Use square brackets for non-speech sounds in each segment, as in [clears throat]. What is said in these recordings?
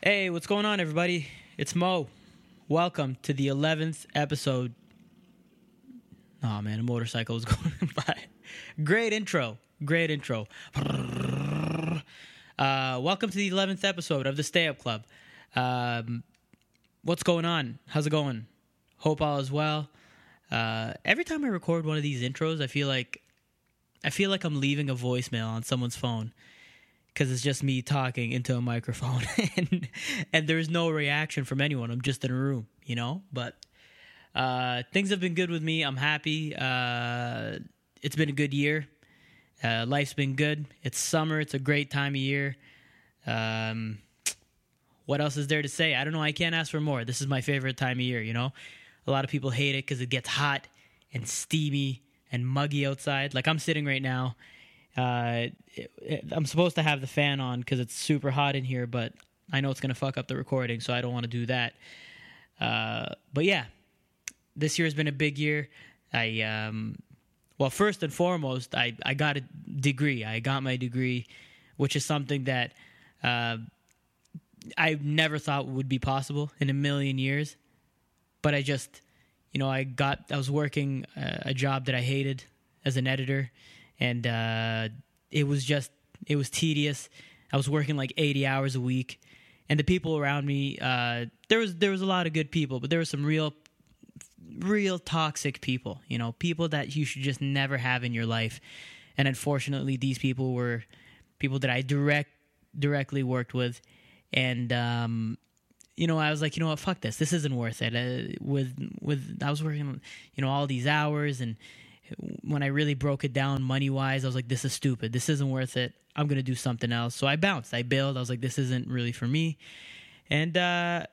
Hey, what's going on, everybody? It's Mo. Welcome to the 11th episode. Oh, man, a motorcycle is [laughs] going by. Great intro. Great intro. Uh, welcome to the 11th episode of the Stay Up Club. Um, what's going on? How's it going? Hope all is well. Uh, every time I record one of these intros, I feel like I feel like I'm leaving a voicemail on someone's phone because it's just me talking into a microphone [laughs] and and there's no reaction from anyone. I'm just in a room, you know. But uh, things have been good with me. I'm happy. Uh, it's been a good year. Uh, life's been good. It's summer. It's a great time of year. Um, what else is there to say? I don't know. I can't ask for more. This is my favorite time of year. You know, a lot of people hate it because it gets hot and steamy and muggy outside. Like I'm sitting right now uh, I'm supposed to have the fan on because it's super hot in here, but I know it's going to fuck up the recording, so I don't want to do that. Uh, but yeah, this year has been a big year. I, um, well, first and foremost, I, I got a degree. I got my degree, which is something that uh, I never thought would be possible in a million years. But I just, you know, I got, I was working a job that I hated as an editor and uh, it was just it was tedious. I was working like 80 hours a week, and the people around me uh, there was there was a lot of good people, but there were some real real toxic people. You know, people that you should just never have in your life. And unfortunately, these people were people that I direct directly worked with, and um, you know, I was like, you know what, fuck this. This isn't worth it. Uh, with with I was working, you know, all these hours and when I really broke it down money wise, I was like, this is stupid. This isn't worth it. I'm going to do something else. So I bounced. I bailed. I was like, this isn't really for me. And uh,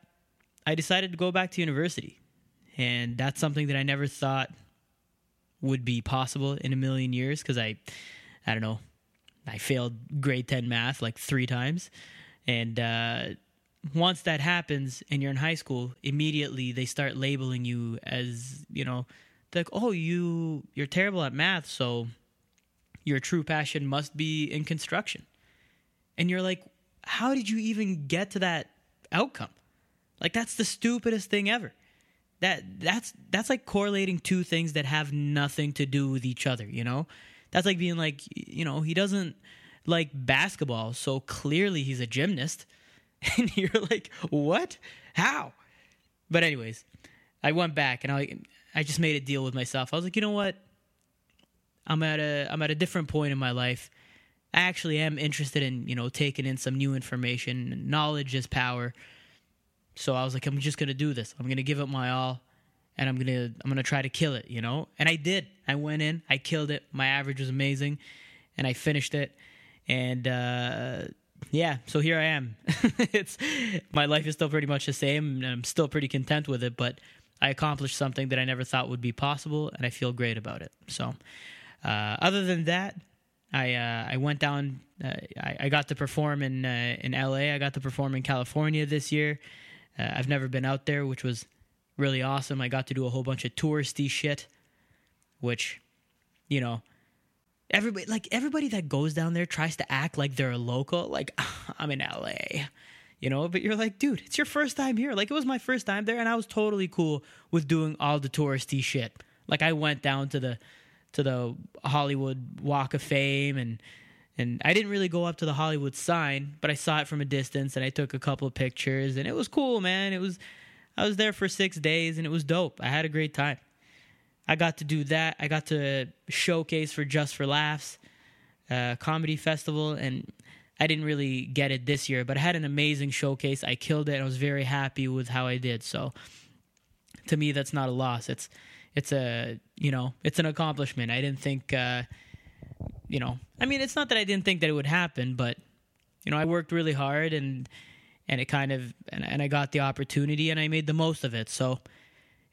I decided to go back to university. And that's something that I never thought would be possible in a million years because I, I don't know, I failed grade 10 math like three times. And uh, once that happens and you're in high school, immediately they start labeling you as, you know, like, oh, you you're terrible at math, so your true passion must be in construction. And you're like, how did you even get to that outcome? Like that's the stupidest thing ever. That that's that's like correlating two things that have nothing to do with each other, you know? That's like being like, you know, he doesn't like basketball, so clearly he's a gymnast. [laughs] And you're like, "What? How?" But anyways, I went back and I I just made a deal with myself. I was like, you know what? I'm at a I'm at a different point in my life. I actually am interested in you know taking in some new information. Knowledge is power. So I was like, I'm just gonna do this. I'm gonna give it my all, and I'm gonna I'm gonna try to kill it. You know, and I did. I went in, I killed it. My average was amazing, and I finished it. And uh, yeah, so here I am. [laughs] it's my life is still pretty much the same, I'm still pretty content with it. But I accomplished something that I never thought would be possible, and I feel great about it. So, uh, other than that, I uh, I went down. Uh, I, I, got to perform in uh, in LA. I got to perform in California this year. Uh, I've never been out there, which was really awesome. I got to do a whole bunch of touristy shit, which, you know, everybody like everybody that goes down there tries to act like they're a local. Like [laughs] I'm in LA you know but you're like dude it's your first time here. Like it was my first time there and i was totally cool with doing all the touristy shit. Like i went down to the to the hollywood walk of fame and and i didn't really go up to the hollywood sign but i saw it from a distance and i took a couple of pictures and it was cool man. It was i was there for six days and it was dope. I had a great time. I got to do that. I got to showcase for just for laughs uh, comedy festival and I didn't really get it this year, but I had an amazing showcase. I killed it. And I was very happy with how I did. So to me, that's not a loss. It's it's a you know it's an accomplishment. I didn't think uh, you know. I mean, it's not that I didn't think that it would happen, but you know, I worked really hard and and it kind of and, and I got the opportunity and I made the most of it. So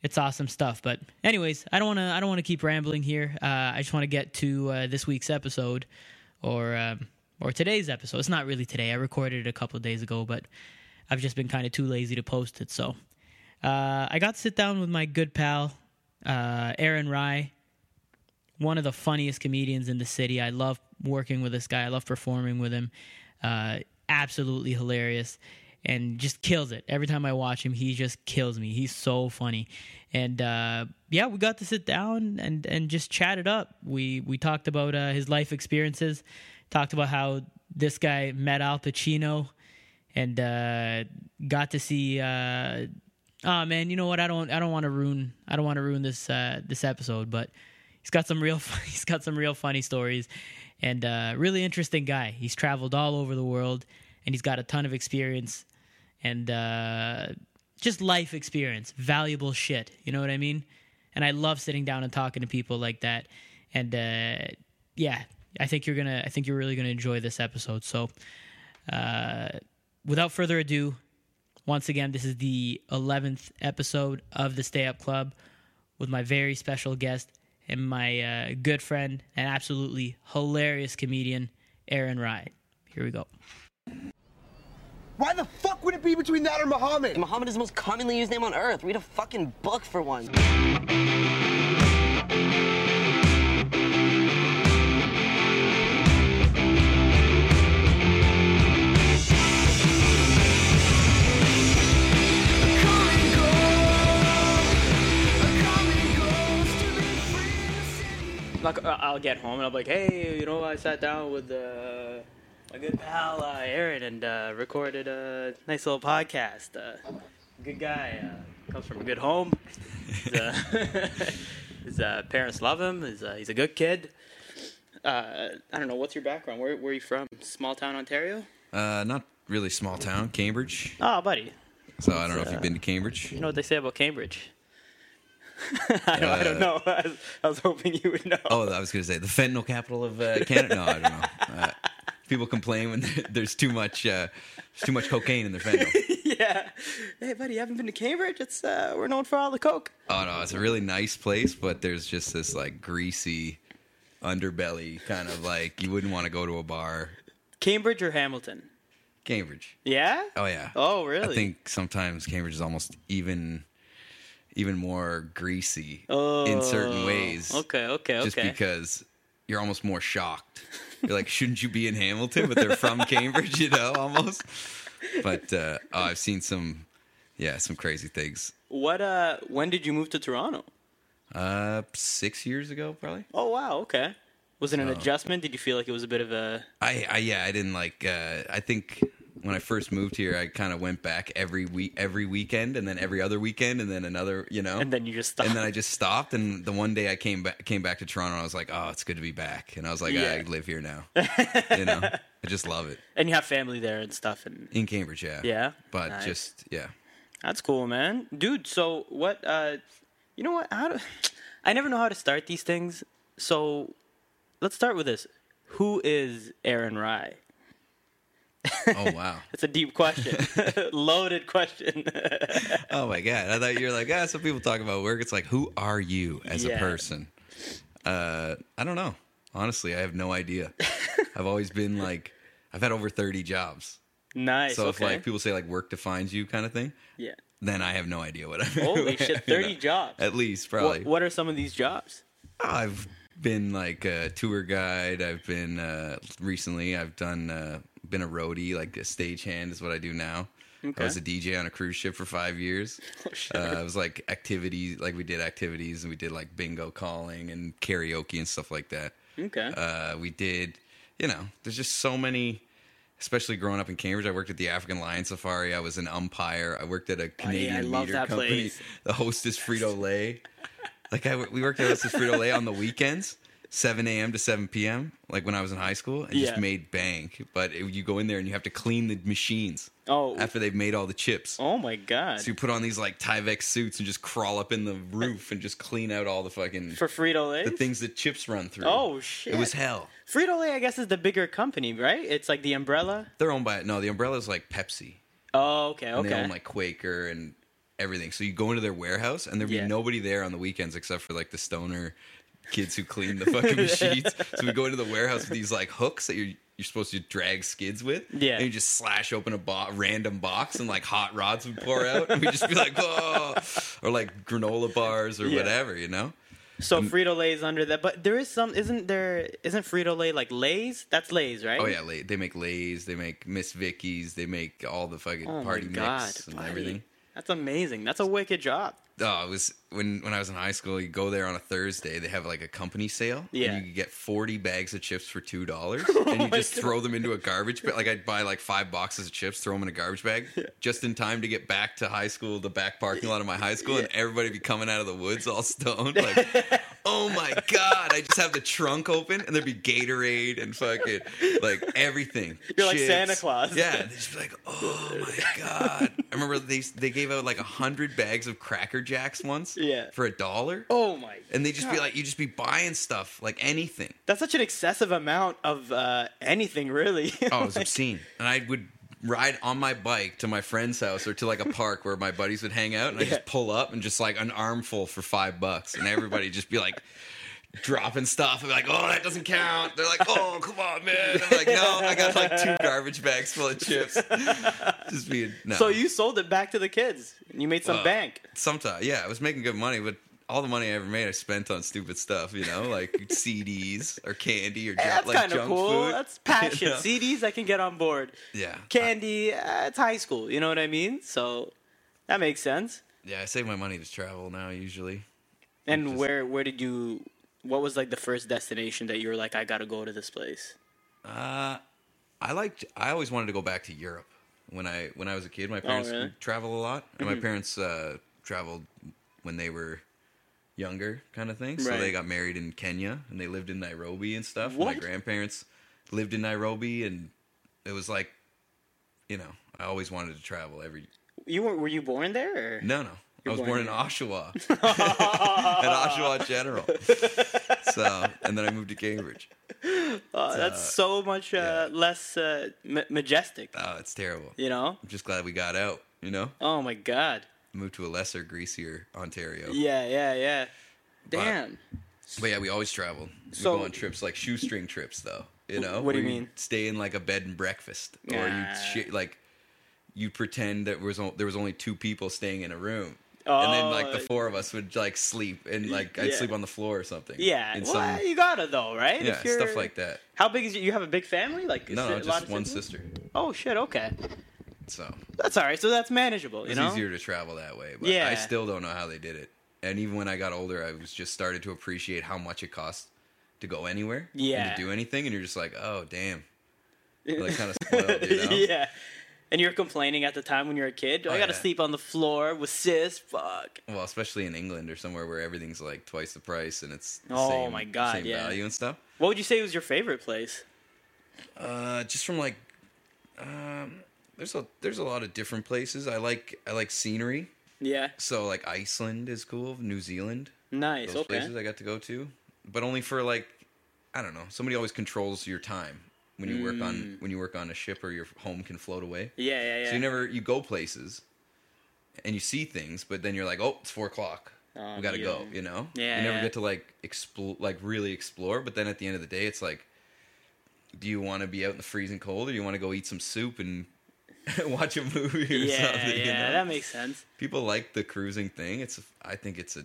it's awesome stuff. But anyways, I don't want to I don't want to keep rambling here. Uh, I just want to get to uh, this week's episode or. Um, or today's episode. It's not really today. I recorded it a couple of days ago, but I've just been kind of too lazy to post it. So uh, I got to sit down with my good pal, uh, Aaron Wry, one of the funniest comedians in the city. I love working with this guy. I love performing with him. Uh, absolutely hilarious. and just kills it. Every time I watch him, he just kills me. He's so funny. And uh, yeah, we got to sit down and, and just chat it up. We we talked about uh, his life experiences, talked about how this guy met Al Pacino, and uh, got to see. Uh, oh man, you know what? I don't I don't want to ruin I don't want to ruin this uh, this episode, but he's got some real [laughs] he's got some real funny stories, and uh, really interesting guy. He's traveled all over the world, and he's got a ton of experience and uh, just life experience, valuable shit. You know what I mean? And I love sitting down and talking to people like that. And uh, yeah, I think you're gonna. I think you're really gonna enjoy this episode. So, uh, without further ado, once again, this is the 11th episode of the Stay Up Club with my very special guest and my uh, good friend and absolutely hilarious comedian, Aaron Wry. Here we go. Why the fuck would it be between that or Muhammad? Muhammad is the most commonly used name on earth. Read a fucking book for once. Like, uh, I'll get home and I'll be like, hey, you know, I sat down with uh, my good pal uh, Aaron and uh, recorded a nice little podcast. Uh, good guy, uh, comes from a good home. His, [laughs] his parents love him. He's, uh, he's a good kid. Uh, I don't know. What's your background? Where, where are you from? Small town Ontario? Uh, not really small town, Cambridge. Oh, buddy. So I don't know if you've been to Cambridge. You know what they say about Cambridge? [laughs] I, don't, I don't know. [laughs] I was, I was hoping you would know. Oh, I was going to say the fentanyl capital of uh, Canada. No, I don't know. [laughs] Uh, people complain when there's too much, uh, there's too much cocaine in their fentanyl. yeah. Hey, buddy, you haven't been to Cambridge? It's uh, we're known for all the coke. Oh no, it's a really nice place, but there's just this like greasy underbelly kind of like you wouldn't want to go to a bar. Cambridge or Hamilton? Cambridge. Yeah. Oh yeah. Oh, really? I think sometimes Cambridge is almost even even more greasy Oh, in certain ways. Okay, okay, Just okay. Just because you're almost more shocked. You're like, shouldn't you be in Hamilton? But they're from Cambridge, you know, almost. But uh, oh, I've seen some, yeah, some crazy things. What? Uh, when did you move to Toronto? Uh, six years ago, probably. Oh, wow. Okay. Was it an adjustment? Did you feel like it was a bit of a? I, I yeah, I didn't like. Uh, I think when I first moved here, I kind of went back every week, every weekend, and then every other weekend, and then another, you know. And then you just stopped. and then I just stopped. And the one day I came back, came back to Toronto, I was like, "Oh, it's good to be back." And I was like, Yeah. "I live here now." [laughs] you know, I just love it And you have family there and stuff, and in Cambridge. Yeah, yeah. but Nice. just yeah. That's cool, man. Dude, so what uh you know what? How do I never know how to start these things. So let's start with this. Who is Aaron Wry? Oh wow. [laughs] It's a deep question. [laughs] [laughs] Loaded question. oh my god. I thought you were like, ah, some people talk about work. It's like, who are you as Yeah. a person? Uh, I don't know. Honestly, I have no idea. I've always been like, I've had over thirty jobs. nice. So if like people say like work defines you kind of thing, yeah. then I have no idea what I'm. Holy shit, you 30 know, jobs. At least probably. What, what are some of these jobs? I've been like a tour guide. I've been uh, recently. I've done uh, been a roadie, like a stagehand is what I do now. Okay. I was a DJ on a cruise ship for five years. [laughs] shit. uh, it was like activities, like we did activities and we did like bingo calling and karaoke and stuff like that. Okay. Uh, we did, you know, there's just so many. Especially growing up in Cambridge, I worked at the African Lion Safari. I was an umpire. I worked at a Canadian Oh, I love that company. place. The hostess Frito Lay. [laughs] Like I, we worked at Hostess Frito Lay on the weekends, 7 a.m. to 7 p.m. Like when I was in high school, and Yeah. just made bank. But it, you go in there and you have to clean the machines oh. after they've made all the chips. oh my god. So you put on these like Tyvek suits and just crawl up in the roof and just clean out all the fucking For Frito Lay? the things that chips run through. Oh shit. it was hell. Frito Lay, I guess, is the bigger company, right? It's like the umbrella. They're owned by no, the umbrella is like Pepsi. Oh, okay, And they okay. own like Quaker and everything. So you go into their warehouse and there'd be Yeah. nobody there on the weekends except for like the stoner kids who clean the fucking [laughs] machines. So we go into the warehouse with these like hooks that you're you're supposed to drag skids with. Yeah. And you just slash open a bo- random box and like hot rods would pour out. And we'd just be like, whoa. Or like granola bars or Yeah. whatever, you know? So Frito Lay is under that, but there is some. Isn't there? Isn't Frito Lay like Lay's? That's Lay's, right? Oh yeah, Lay, they make Lay's, they make Miss Vickie's, they make all the fucking Oh party god, mix and buddy. everything. That's amazing. That's a wicked job. Oh, it was when when I was in high school. You go there on a Thursday. They have like a company sale. Yeah. and you could get forty bags of chips for two dollars, [laughs] and you oh my just throw them into a garbage bag. Like I'd buy like five boxes of chips, throw them in a garbage bag, just in time to get back to high school, the back parking lot of my high school, and everybody be coming out of the woods all stoned. Like, [laughs] oh my god! I just have the trunk open, and there'd be Gatorade and fucking like everything. You're like Santa Claus. Yeah, they'd just be like, oh my god! I remember they they gave out like a hundred bags of Cracker Jacks once. Yeah. For a dollar. Oh my! And they just be like, you just be buying stuff like anything. That's such an excessive amount of uh, anything, really. [laughs] Oh, it was obscene. And I would ride on my bike to my friend's house or to like a park where my buddies would hang out, and I Yeah. just pull up and just like an armful for five bucks, and everybody just be like. Dropping stuff, and be like, "Oh, that doesn't count." They're like, "Oh, come on, man!" I'm like, "No, I got like two garbage bags full of chips." Just being no. So you sold it back to the kids, and you made some Well, bank. Sometimes, yeah, I was making good money, but all the money I ever made, I spent on stupid stuff. You know, like [laughs] CDs or candy or Hey, that's like kind of junk cool. food. That's [laughs] passion. You know? CDs, I can get on board. Yeah, Candy, uh, it's high school. You know what I mean? So that makes sense. yeah. I save my money to travel now usually. And Just- where where did you? What was like the first destination that you were like, I gotta go to this place? Uh, I liked. I always wanted to go back to Europe when I when I was a kid. My parents Oh, really? travel a lot, and my parents uh, traveled when they were younger, kind of thing. So Right. they got married in Kenya, and they lived in Nairobi and stuff. What? My grandparents lived in Nairobi, and it was like, you know, I always wanted to travel every. You were were you born there? Or? No, no. I was born in. Oshawa, [laughs] [laughs] at Oshawa General. So, and then I moved to Cambridge. Oh, that's so much uh, less uh, ma- majestic. Oh, it's terrible. You know? I'm just glad we got out. You know, Oh my god. moved to a lesser, greasier Ontario. Yeah, yeah, yeah. Damn. But yeah, we always traveled. We So- go on trips like shoestring trips, though. You know, What do you mean? Stay in like a bed and breakfast, or you sh- like you pretend that was o- there was only two people staying in a room, and then like the Oh. four of us would like sleep, and like I'd Yeah. sleep on the floor or something. Yeah. Well, some- you gotta though, right? yeah, If you're- stuff like that. How big is you have a big family? Like No, no, it just one sister. Oh shit. Okay. So That's all right. So that's manageable. You it's know. easier to travel that way. But Yeah. I still don't know how they did it. And even when I got older, I was just started to appreciate how much it costs to go anywhere. Yeah. And to do anything, and you're just like, oh damn, [laughs] like kind of spoiled, you know? yeah. And you're complaining at the time when you're a kid. I Oh, gotta yeah. sleep on the floor with sis. Fuck. Well, especially in England or somewhere where everything's like twice the price and it's the Oh same, my God, same yeah. value and stuff. What would you say was your favorite place? Uh, just from like, um, there's a there's a lot of different places. I like I like scenery. Yeah. So like Iceland is cool. New Zealand. Nice. those okay. places I got to go to, but only for like, I don't know. Somebody always controls your time when you work on mm. when you work on a ship or your home can float away. Yeah, yeah, yeah. So you never you go places, and you see things, but then you're like, oh, it's four o'clock. Oh, we gotta yeah. go. You know. Yeah, You never yeah. get to like explore, like really explore. But then at the end of the day, it's like, do you want to be out in the freezing cold, or do you want to go eat some soup and [laughs] watch a movie or yeah, something? yeah. you know? That makes sense. People like the cruising thing. It's I think it's a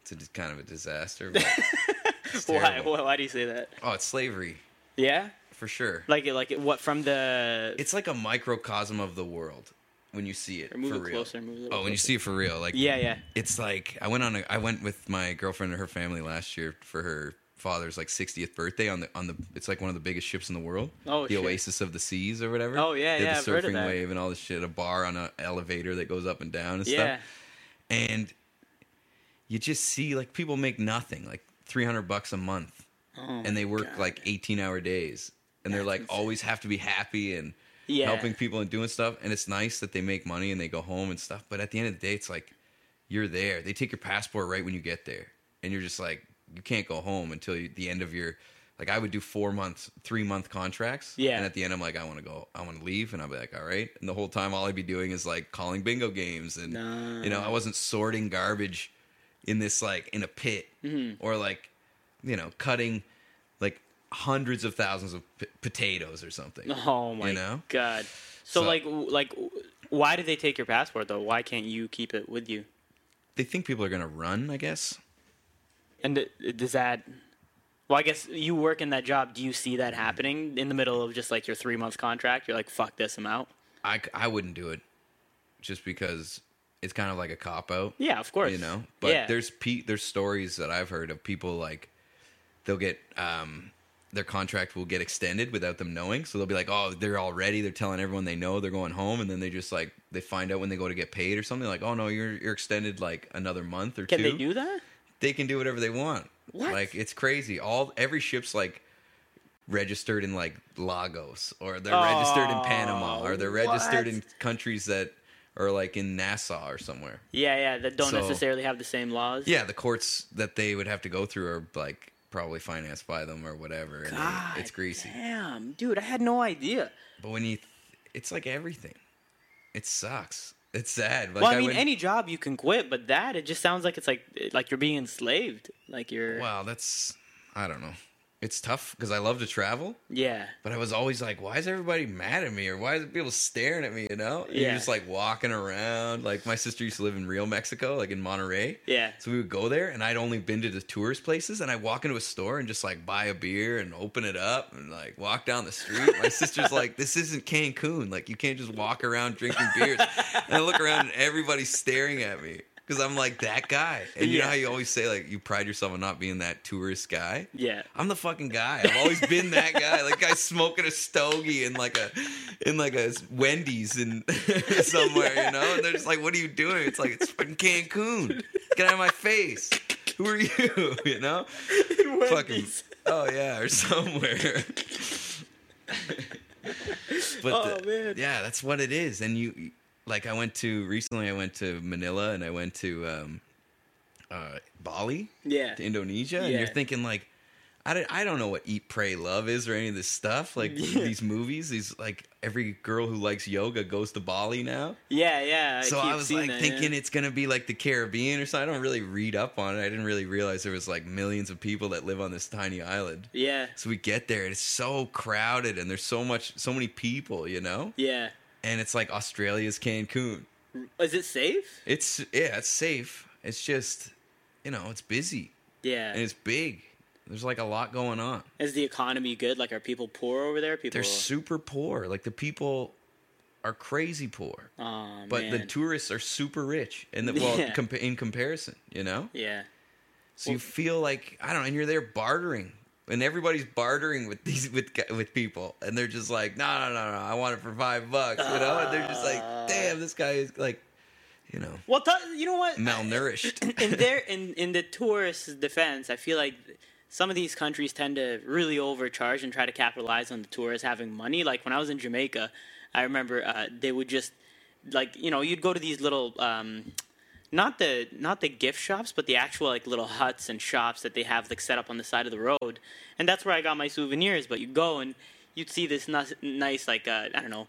it's a kind of a disaster. [laughs] Why, why? Why do you say that? Oh, it's slavery Yeah. for sure. Like, it, like what from the? It's like a microcosm of the world when you see it Or move for it real. closer, move it oh, when you see it for real, like Yeah, yeah. it's like I went on a I went with my girlfriend and her family last year for her father's like 60th birthday on the on the it's like one of the biggest ships in the world. Oh, the shit. Oasis of the Seas or whatever. Oh, yeah, yeah, the heard of surfing wave and all this shit. A bar on an elevator that goes up and down and Yeah. stuff. And you just see like people make nothing like 300 bucks a month Oh, and they work God. like 18 hour days and they're like insane. always have to be happy and Yeah. helping people and doing stuff and it's nice that they make money and they go home and stuff but at the end of the day it's like you're there they take your passport right when you get there and you're just like you can't go home until you, the end of your like i would do four months three month contracts Yeah. and at the end i'm like i want to go i want to leave and i'll be like all right and the whole time all i'd be doing is like calling bingo games and you know i wasn't sorting garbage in this like in a pit Mm-hmm. or like you know cutting like hundreds of thousands of p- potatoes or something [laughs] Oh my you know god. So, So- like, like, why did they take your passport though? Why can't you keep it with you? they think people are gonna run i guess And does that? Well, I guess you work in that job. Do you see that happening in the middle of just like your three month contract? You're like, fuck this, I'm out. I, I wouldn't do it just because it's kind of like a cop out. Yeah, of course. you know but yeah. there's pe- there's stories that i've heard of people like they'll get um their contract will get extended without them knowing so they'll be like oh they're all ready they're telling everyone they know they're going home and then they just like they find out when they go to get paid or something like oh no you're you're extended like another month or Can two they do that? they can do whatever they want What? like it's crazy all every ship's like registered in like lagos or they're registered in panama or they're registered what? in countries that are like in nassau or somewhere Yeah, yeah. That don't So- necessarily have the same laws. yeah, the courts that they would have to go through are like probably financed by them or whatever. God, it's greasy. Damn, dude, I had no idea. But when you, it's like everything. It sucks. It's sad. Like well, I mean, went- any job you can quit, but that it just sounds like it's like like you're being enslaved. Like you're. Wow, that's I don't know. It's tough because I love to travel, Yeah. but I was always like, why is everybody mad at me or why is people staring at me? You know, And Yeah. you're just like walking around. Like my sister used to live in Real Mexico, like in Monterrey. Yeah. So we would go there, and I'd only been to the tourist places, and I walk into a store and just like buy a beer and open it up and like walk down the street. My sister's [laughs] like, "This isn't Cancun. Like you can't just walk around drinking beers." And I look around, and everybody's staring at me because I'm like that guy. And you know how you always say like you pride yourself on not being that tourist guy. Yeah. I'm the fucking guy. I've always been that guy. Like guy smoking a stogie in like a in like a Wendy's in [laughs] somewhere, you know. And they're just like, "What are you doing?" It's like it's fucking Cancun. Get out of my face. Who are you? [laughs] You know. Fucking. Oh yeah, or somewhere. [laughs] but Oh, the- man. yeah, that's what it is. And you, like, I went to recently. I went to Manila and I went to um, uh, Bali Yeah. to Indonesia, and you're thinking like, I don't, I don't know what Eat, Pray, Love is or any of this stuff. Like Yeah. [laughs] these movies, these like every girl who likes yoga goes to Bali now. Yeah, yeah. so I was like that, thinking yeah. it's gonna be like the Caribbean or something. I don't really read up on it. I didn't really realize there was like millions of people that live on this tiny island. Yeah. So we get there and it's so crowded and there's so much, so many people, you know. Yeah. And it's like Australia's Cancun. Is it safe? It's yeah, it's safe. It's just, you know, it's busy Yeah. and it's big. There's like a lot going on. Is the economy good? Like, are people poor over there? People. They're super poor. Like the people are crazy poor, Oh, but the tourists are super rich. And the, well, [laughs] Yeah. compa- in comparison, you know. Yeah. So you feel like I don't know, and you're there bartering, and everybody's bartering with these with with people, and they're just like, no, no, no, no, I want it for five bucks, you know. And they're just like, damn, this guy is like, you know, Well, you know what? malnourished. [clears throat] in their in in the tourist defense, I feel like some of these countries tend to really overcharge and try to capitalize on the tourists having money. Like when I was in Jamaica, I remember uh, they would just like you know you'd go to these little um, not the not the gift shops, but the actual like little huts and shops that they have like set up on the side of the road, and that's where I got my souvenirs. But you go and you'd see this nice, nice like uh, I don't know.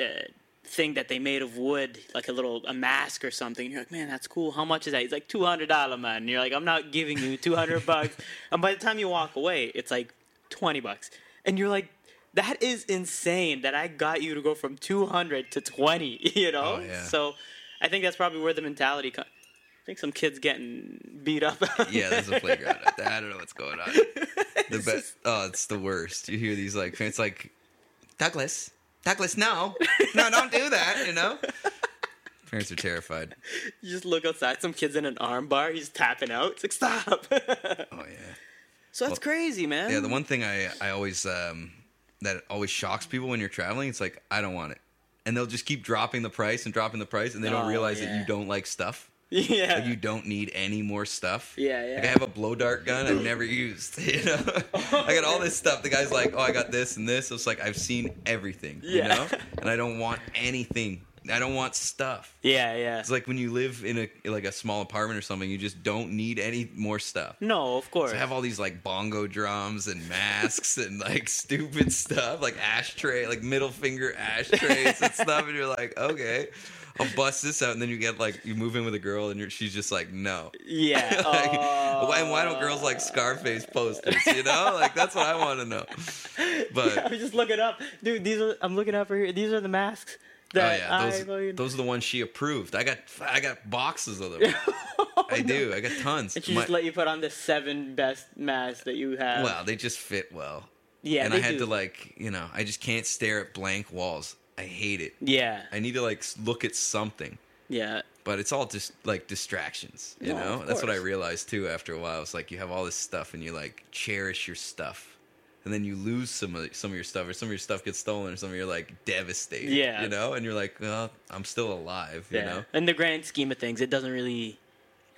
Uh, thing that they made of wood, like a little a mask or something. And you're like, man, that's cool. How much is that? He's like two hundred dollar man. And you're like, I'm not giving you two hundred bucks. [laughs] And by the time you walk away, it's like twenty bucks. And you're like, that is insane that I got you to go from two hundred to twenty. [laughs] You know? Oh, yeah. So I think that's probably where the mentality comes. I think some kids getting beat up. [laughs] yeah, there's a playground out there. I don't know what's going on. The best. Oh, it's the worst. You hear these like it's like Douglas, Douglas, no, no, don't do that. You know. Parents are terrified. you just look outside, some kids in an arm bar, he's tapping out. It's like stop. Oh yeah. so that's crazy, man. Yeah, the one thing I I always um that always shocks people when you're traveling, it's like I don't want it, and they'll just keep dropping the price and dropping the price, and they don't Oh, realize that you don't like stuff. [laughs] yeah. Like you don't need any more stuff. Yeah, Like yeah. I have a blow dart gun I've never used. [laughs] You know, [laughs] I got all this stuff. The guy's like, "Oh, I got this and this." It's like I've seen everything. You Yeah. know, and I don't want anything. I don't want stuff. yeah, yeah. It's like when you live in a like a small apartment or something, you just don't need any more stuff. No, of course. I have all these like bongo drums and masks and like [laughs] stupid stuff, like ashtray, like middle finger ashtrays and [laughs] stuff, and you're like, okay, I'll bust this out, and then you get like you move in with a girl, and you're, she's just like, no. yeah. [laughs] Like, Oh. why, why don't oh. girls like Scarface posters? You know, like that's what I want to know. But I'm just looking up, dude. These are I'm looking up right here. These are the masks. Oh that yeah, I those fucking- those are the ones she approved. I got I got boxes of them. [laughs] I do. I got tons. And she My- just let you put on the seven best masks that you have. well, they just fit well. yeah, and I had do. to like, you know, I just can't stare at blank walls. I hate it. Yeah, I need to like look at something. yeah, But it's all just like distractions, you No, know. That's what I realized too. After a while, it's like you have all this stuff, and you like cherish your stuff, and then you lose some of some of your stuff, or some of your stuff gets stolen, or some of you're like devastated. Yeah. you know, and you're like, well, I'm still alive. yeah. You know, In the grand scheme of things, it doesn't really,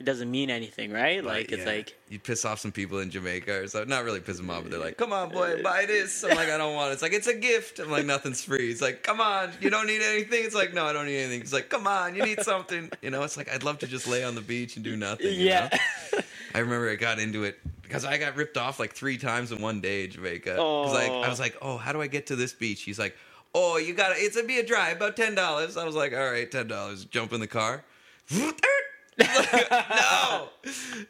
it doesn't mean anything, right? Like But, it's like, you piss off some people in Jamaica or something. Not really piss them off, but they're like, "Come on, boy, buy this." I'm like, "I don't want it." It's like it's a gift. I'm like, "Nothing's free." It's like, "Come on, you don't need anything." It's like, "No, I don't need anything." It's like, "Come on, you need something." You know, it's like I'd love to just lay on the beach and do nothing. you yeah, know? [laughs] I remember I got into it because I got ripped off like three times in one day in Jamaica. 'Cause, like I was like, "Oh, how do I get to this beach?" He's like, "Oh, you got to It's a be a drive, about ten dollars." I was like, "All right, ten dollars." Jump in the car. [laughs] no.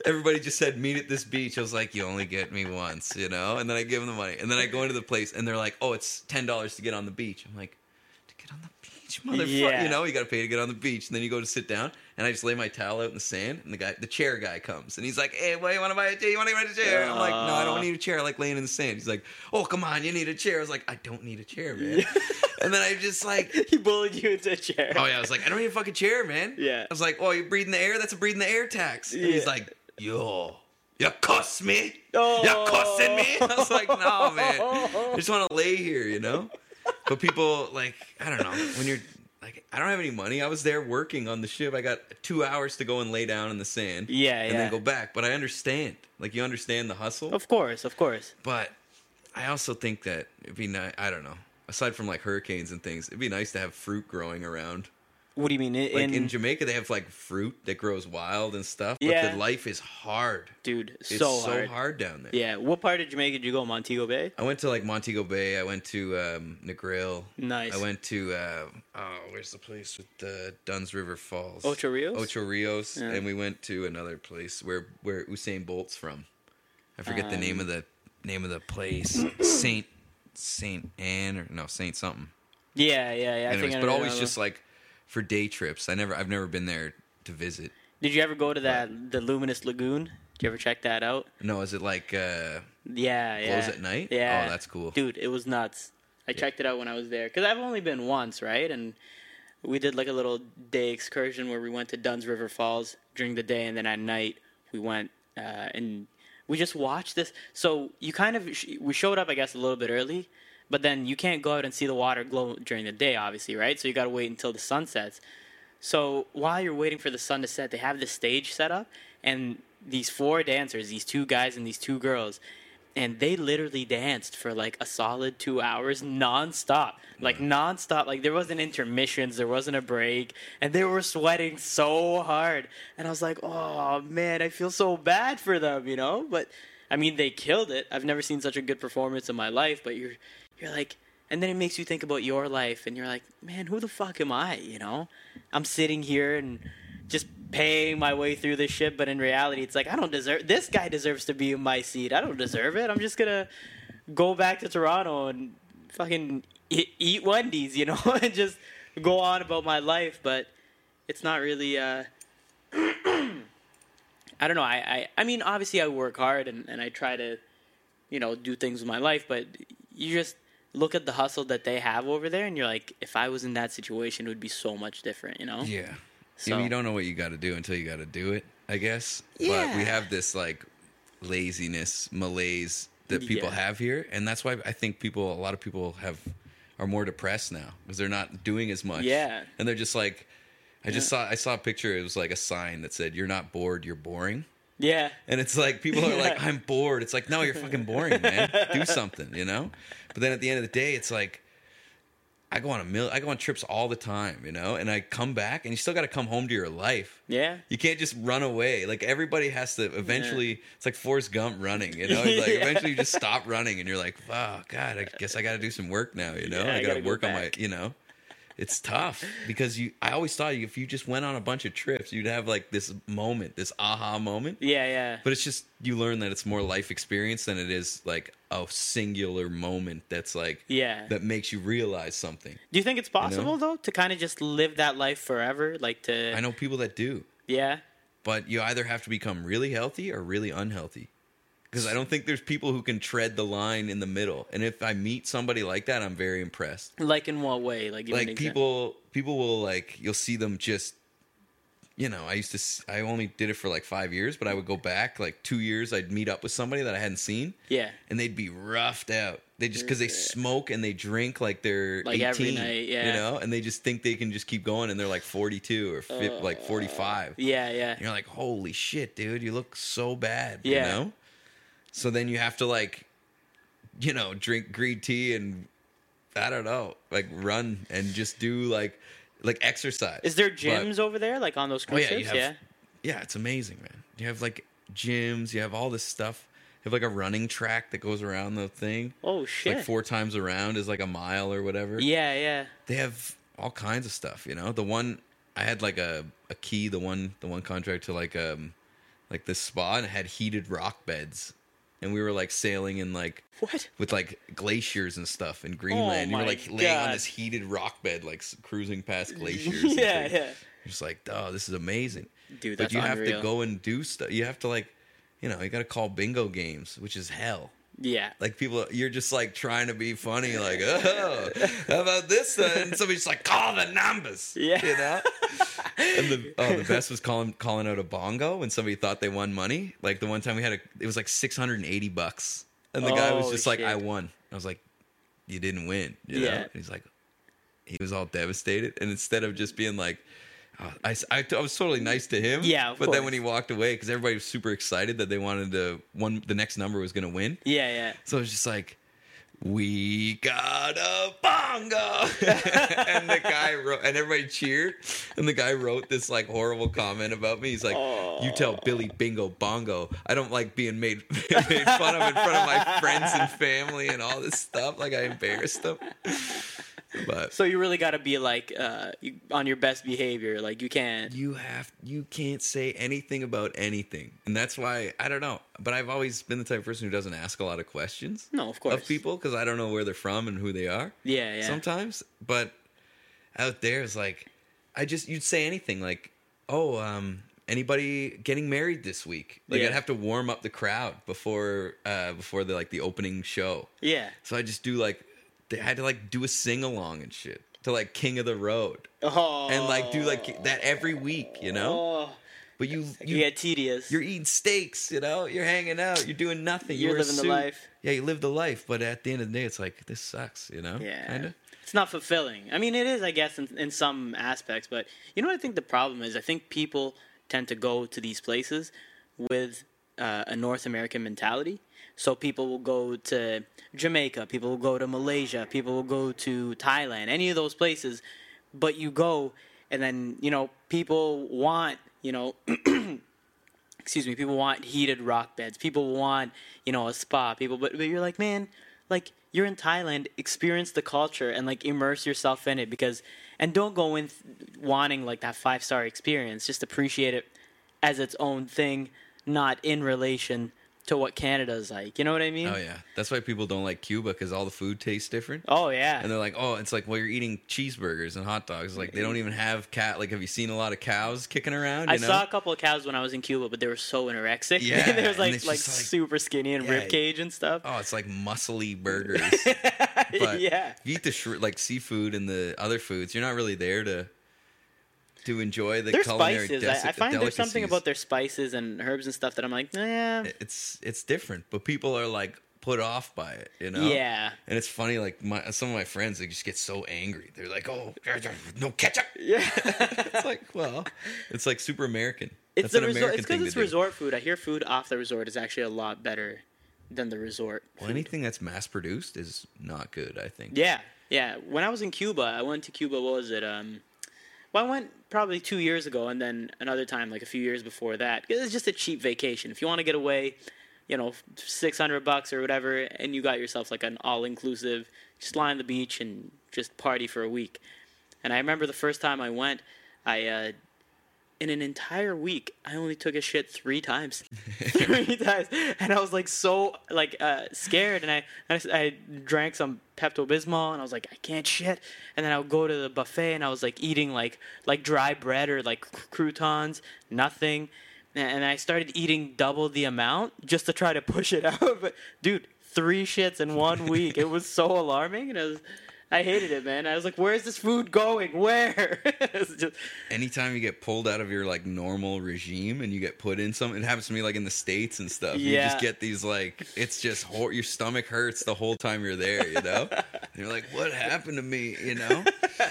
Everybody just said meet at this beach. I was like, you only get me once, you know. And then I give them the money, and then I go into the place, and they're like, oh, it's ten dollars to get on the beach. I'm like, to get on the beach, [laughs] motherfucker. Yeah. You know, you got to pay to get on the beach, and then you go to sit down, and I just lay my towel out in the sand, and the guy, the chair guy, comes, and he's like, hey, what you want to buy a chair? You want to buy a chair? I'm like, no, I don't need a chair. I like laying in the sand. He's like, oh, come on, you need a chair. I was like, I don't need a chair, man. and then I just like. [laughs] he bullied you into a chair. Oh yeah, I was like, I don't need a fucking chair, man. Yeah. I was like, oh, you breathing the air? That's a breathing the air tax. And he's like, yo, you cuss me? Oh. You cussing me? [laughs] I was like, no, man. I just want to lay here, you know. But people like, I don't know, when you're like, I don't have any money. I was there working on the ship. I got two hours to go and lay down in the sand. Yeah, and yeah. then go back. But I understand. Like you understand the hustle. Of course, of course. But I also think that it'd be nice. I don't know. Aside from like hurricanes and things, it'd be nice to have fruit growing around. What do you mean? In, Like in, Jamaica, they have like fruit that grows wild and stuff. But Yeah. the life is hard. dude, It's so, so, hard. down there. Yeah. What part of Jamaica did you go? Montego Bay. I went to like Montego Bay. I went to um, Negril. Nice. I went to uh, oh, where's the place with the Dunn's River Falls? Ocho Rios? Ocho Rios, Yeah. and we went to another place where where Usain Bolt's from. I forget the Um, name of the name of the place. [coughs] Saint Saint Anne or no Saint something. Yeah, yeah, yeah. I Anyways, but always just like for day trips. I never I've never been there to visit. Did you ever go to that the Luminous Lagoon? Did you ever check that out? No, is it like uh Yeah, yeah. Glows at night? Yeah. Oh, that's cool. Dude, it was nuts. I checked it out when I was there because I've only been once, right? And we did like a little day excursion where we went to Dunn's River Falls during the day, and then at night we went uh, and we just watched this. So you kind of we showed up, I guess, a little bit early, but then you can't go out and see the water glow during the day, obviously, right? So you got to wait until the sun sets. So while you're waiting for the sun to set, they have the stage set up, and these four dancers, these two guys and these two girls, and they literally danced for like a solid two hours nonstop, like mm. nonstop. Like there wasn't intermissions, there wasn't a break, and they were sweating so hard. And I was like, oh man, I feel so bad for them, you know. But I mean, they killed it. I've never seen such a good performance in my life. But you're, you're like, and then it makes you think about your life, and you're like, man, who the fuck am I? You know, I'm sitting here and just paying my way through this shit, but in reality, it's like I don't deserve. This guy deserves to be in my seat. I don't deserve it. I'm just gonna go back to Toronto and fucking eat, Wendy's, [laughs] you know, and just go on about my life. But it's not really. Uh, [clears throat] I don't know. I, I I mean, obviously, I work hard and, and I try to, you know, do things with my life. But you just look at the hustle that they have over there, and you're like, if I was in that situation, it would be so much different, you know? Yeah. So- you don't know what you got to do until you got to do it, I guess. But Yeah. we have this like laziness, malaise that people Yeah. have here, and that's why I think people, a lot of people have are more depressed now because they're not doing as much. Yeah. and they're just like, I just saw, I saw a picture. It was like a sign that said, "You're not bored, you're boring." Yeah. And it's like people are like, [laughs] I'm bored. It's like, no, you're fucking boring, man. Do [laughs] something, you know? But then at the end of the day, it's like I go on a mil I go on trips all the time, you know, and I come back and you still gotta come home to your life. Yeah. You can't just run away. Like everybody has to eventually it's like Forrest Gump running, you know? It's like [laughs] Yeah. eventually you just stop running and you're like, Oh God, I guess I gotta do some work now, you know? Yeah, I I gotta, gotta go work on my you know. It's tough because you. I always thought if you just went on a bunch of trips, you'd have like this moment, this aha moment. Yeah, yeah. But it's just you learn that it's more life experience than it is like a singular moment that's like Yeah. that makes you realize something. Do you think it's possible though to kind of just live that life forever? Like to I know people that do, Yeah. but you either have to become really healthy or really unhealthy. Because I don't think there's people who can tread the line in the middle. And if I meet somebody like that, I'm very impressed. Like in what way? Like give me an like example. people people will like you'll see them just you know i used to I only did it for like five years but i would go back like two years i'd meet up with somebody that i hadn't seen Yeah. and they'd be roughed out they just because they smoke and they drink like they're Like 18 every night, yeah. you know and they just think they can just keep going and they're like 42 or fif- like 45 uh, Yeah, yeah. and you're like holy shit dude you look so bad Yeah. you know so then you have to like you know drink green tea and i don't know like run and just do like like exercise Is there But- gyms over there like on those oh yeah ships? have, yeah. yeah it's amazing man you have like gyms you have all this stuff you have like a running track that goes around the thing Oh shit. like four times around is like a mile or whatever yeah, yeah. they have all kinds of stuff you know the one i had like a, a key the one the one contract to like um like this spa and it had heated rock beds and we were like sailing in like What? with like glaciers and stuff in oh greenland you were Oh like laying on this heated rock bed like cruising past [laughs] glaciers yeah, yeah. You're just like oh this is amazing. Dude, but you have to go and do stuff you have to like you know you got to call bingo games which is hell Yeah. like people, you're just like trying to be funny, like, oh, how about this? Then? And somebody's like, call the numbers, Yeah. you know. and the oh, the best was calling calling out a bongo when somebody thought they won money. Like the one time we had a, it was like 680 bucks, and the guy was Oh, just like, I won. I was like, you didn't win, you Yeah. know. And he's like, he was all devastated, and instead of just being like. I, I, I was totally nice to him. Yeah, of but then when he walked away, because everybody was super excited that they wanted to one, the next number was going to win. Yeah, yeah. So it's just like, we got a bongo, [laughs] and the guy wrote, and everybody cheered, and the guy wrote this like horrible comment about me. He's like, "You tell Billy Bingo Bongo, I don't like being made [laughs] made fun of in front of my friends and family and all this stuff. Like I embarrassed them." But So you really got to be like uh, you, on your best behavior. Like you can't. you have you can't say anything about anything, and that's why I don't know. But I've always been the type of person who doesn't ask a lot of questions. No, of course. of people because I don't know where they're from and who they are. Yeah, yeah. Sometimes, but out there is like, I just you'd say anything like, "Oh, um, anybody getting married this week?" Like Yeah. I'd have to warm up the crowd before uh before the like the opening show. Yeah. So I just do like they had to like do a sing along and shit to like King of the Road Oh. and like do like that every week, you know. Oh. But you You get tedious. you're eating steaks, you know. You're hanging out. You're doing nothing. You're a living the life. Yeah, you live the life. But at the end of the day, it's like this sucks, you know. Yeah. Kinda. It's not fulfilling. I mean, it is, I guess, in, in some aspects. But you know what I think the problem is? I think people tend to go to these places with uh, a North American mentality. So people will go to Jamaica, people will go to Malaysia, people will go to Thailand, any of those places. But you go, and then, you know, people want, you know, [clears throat] excuse me, people want heated rock beds. People want, you know, a spa. People, but, but you're like, man, like you're in Thailand, experience the culture and like immerse yourself in it because, and don't go in th- wanting like that five star experience. Just appreciate it as its own thing, not in relation to what Canada's like. You know what I mean? Oh yeah, that's why people don't like Cuba because all the food tastes different. Oh yeah. And they're like, oh, it's like, well, you're eating cheeseburgers and hot dogs. Like, they don't even have cat. Like, have you seen a lot of cows kicking around? I know? saw a couple of cows when I was in Cuba, but they were so anorexic. Yeah, [laughs] they and like like, like- super skinny and Yeah. rib cage and stuff. Oh, it's like muscly burgers. [laughs] but yeah. if you eat the sh- like seafood and the other foods, you're not really there to to enjoy the Their culinary spices, deci- I, I find there's something about their spices and herbs and stuff that I'm like, eh, It's it's different, but people are like put off by it, you know. yeah, And it's funny, like my some of my friends, they just get so angry. They're like, "Oh, no ketchup." [laughs] yeah. [laughs] It's like, well, it's like super American. it's That's the resort. American It's because it's to do. resort food. I hear food off the resort is actually a lot better than the resort. Well, anything that's mass produced is not good. I think. Yeah, yeah. When I was in Cuba, I went to Cuba. What was it? Um, well, I went probably two years ago, and then another time like a few years before that. It's just a cheap vacation. If you want to get away, you know, six hundred bucks or whatever, and you got yourself like an all inclusive, just lie on the beach and just party for a week. And I remember the first time I went, I uh, in an entire week I only took a shit three times, [laughs] three times, and I was like so like uh, scared, and I, I I drank some Pepto Bismol, and I was like I can't shit, and then I would go to the buffet, and I was like eating like like dry bread or like croutons, nothing. And I started eating double the amount just to try to push it out. [laughs] But dude, three shits in one week. It was so alarming, and it was, I hated it, man. I was like, "Where's this food going? Where?" [laughs] just, Anytime you get pulled out of your like normal regime and you get put in some, it happens to me like in the states and stuff. You just get these like, it's just hor- your stomach hurts the whole time you're there. You know, and [laughs] you're like, what happened to me? You know.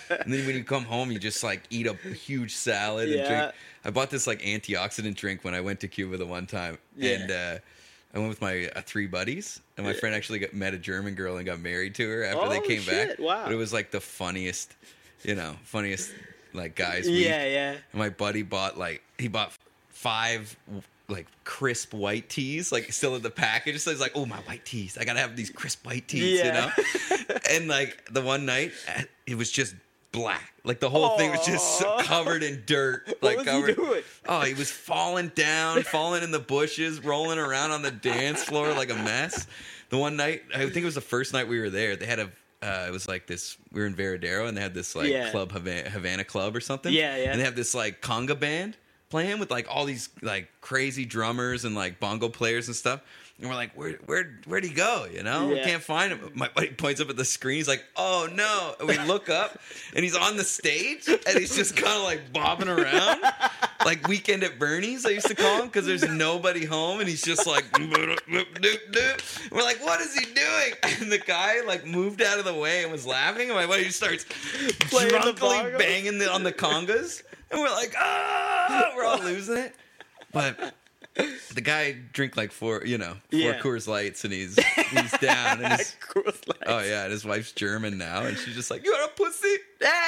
And then when you come home, you just like eat a huge salad and Yeah. drink. I bought this like antioxidant drink when I went to Cuba the one time, Yeah. and uh, I went with my uh, three buddies, and my friend actually got met a German girl and got married to her after they Oh, came back. wow. But it was like the funniest, you know, funniest like guys. week. yeah, yeah. And my buddy bought like he bought five like crisp white teas, like still in the package. So he's like, "Oh, my white teas! I gotta have these crisp white teas," Yeah. you know. [laughs] and like the one night, uh, it was just black. Like the whole thing was just so- covered in dirt. [laughs] What like was he covered. doing? Oh, he was falling down, [laughs] falling in the bushes, rolling around on the dance floor like a mess. The one night, I think it was the first night we were there. They had a. Uh, it was like this. We were in Varadero, and they had this like Yeah. club Havana, Havana Club or something. Yeah, yeah. And they have this like conga band playing with like all these like crazy drummers and like bongo players and stuff. And we're like, where, where, where'd he go? You know, we can't find him. My buddy points up at the screen. He's like, oh no. And we look up, and he's on the stage, and he's just kind of like bobbing around, like Weekend at Bernie's. I used to call him because there's nobody home, and he's just like, we're like, what is he doing? [laughs] And the guy like moved out of the way and was laughing, and my buddy starts Playing drunkenly banging the, on the congas, and we're like, ah, we're all losing it. But [laughs] the guy drink like four, you know, four Yeah. Coors Lights, and he's [laughs] he's down, and his [laughs] oh yeah, and his wife's German now, and she's just like, you want a pussy?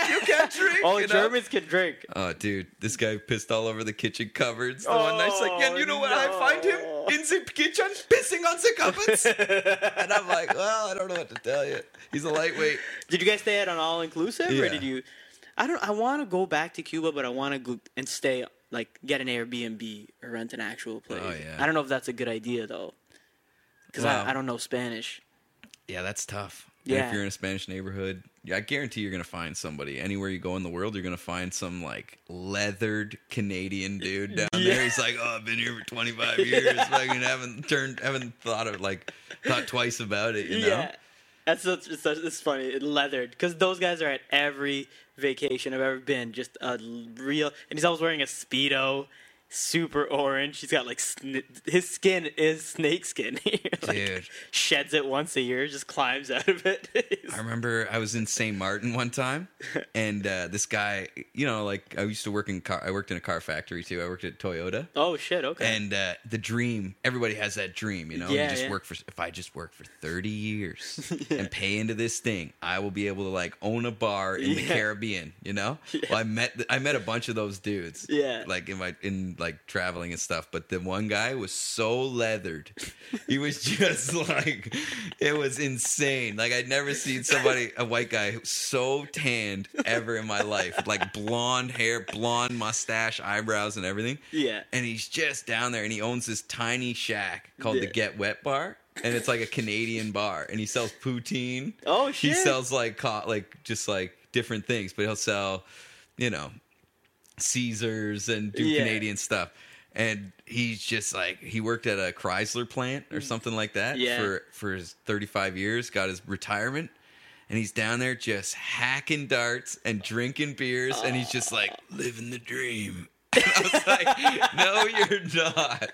You can't drink. Oh, you know? Germans can drink. Oh, dude, this guy pissed all over the kitchen cupboards. The one night, he's like, and you know what? I oh, find him in the kitchen pissing on the cupboards, and I'm like, well, I don't know what to tell you. He's a lightweight. Did you guys stay at an all inclusive, or did you? I don't. I want to go back to Cuba, but I want to go and stay like get an Airbnb or rent an actual oh, place. Oh, yeah. I don't know if that's a good idea though, because Wow. I, I don't know Spanish. Yeah, that's tough. And Yeah. if you're in a Spanish neighborhood, yeah, I guarantee you're gonna find somebody. Anywhere you go in the world, you're gonna find some like leathered Canadian dude [laughs] down Yeah. there. He's like, "Oh, I've been here for 25 [laughs] years. Fucking haven't turned, haven't thought of like thought twice about it." You know? Yeah, that's such, it's, such, it's funny. Leathered because those guys are at every vacation I've ever been. Just a real, and he's always wearing a speedo, super orange. He's got like sn- his skin is snake skin. [laughs] Like, Dude. sheds it once a year, just climbs out of it. [laughs] I remember I was in St. Martin one time, [laughs] and uh, this guy, you know, like I used to work in car. I worked in a car factory too. I worked at Toyota. oh shit! Okay. And uh, the dream, everybody has that dream, you know. Yeah, you just yeah. work for. If I just work for thirty years and pay into this thing, I will be able to like own a bar in the Caribbean. You know. Well, I met I met a bunch of those dudes. Yeah. Like in my in like traveling and stuff. But the one guy was so leathered. he was [laughs] just like it was insane. Like I'd never seen somebody a white guy so tanned ever in my life. Like blonde hair, blonde mustache, eyebrows, and everything yeah. and he's just down there and he owns this tiny shack called the Get Wet Bar. And it's like a Canadian bar, and he sells poutine. Oh, shit! He sells like co- like just like different things, but he'll sell, you know, Caesars and do Yeah. Canadian stuff. And he's just like he worked at a Chrysler plant or something like that Mm. Yeah. for for his 35 years, got his retirement. And he's down there just hacking darts and drinking beers, and he's just like living the dream. And I was like, "No, you're not."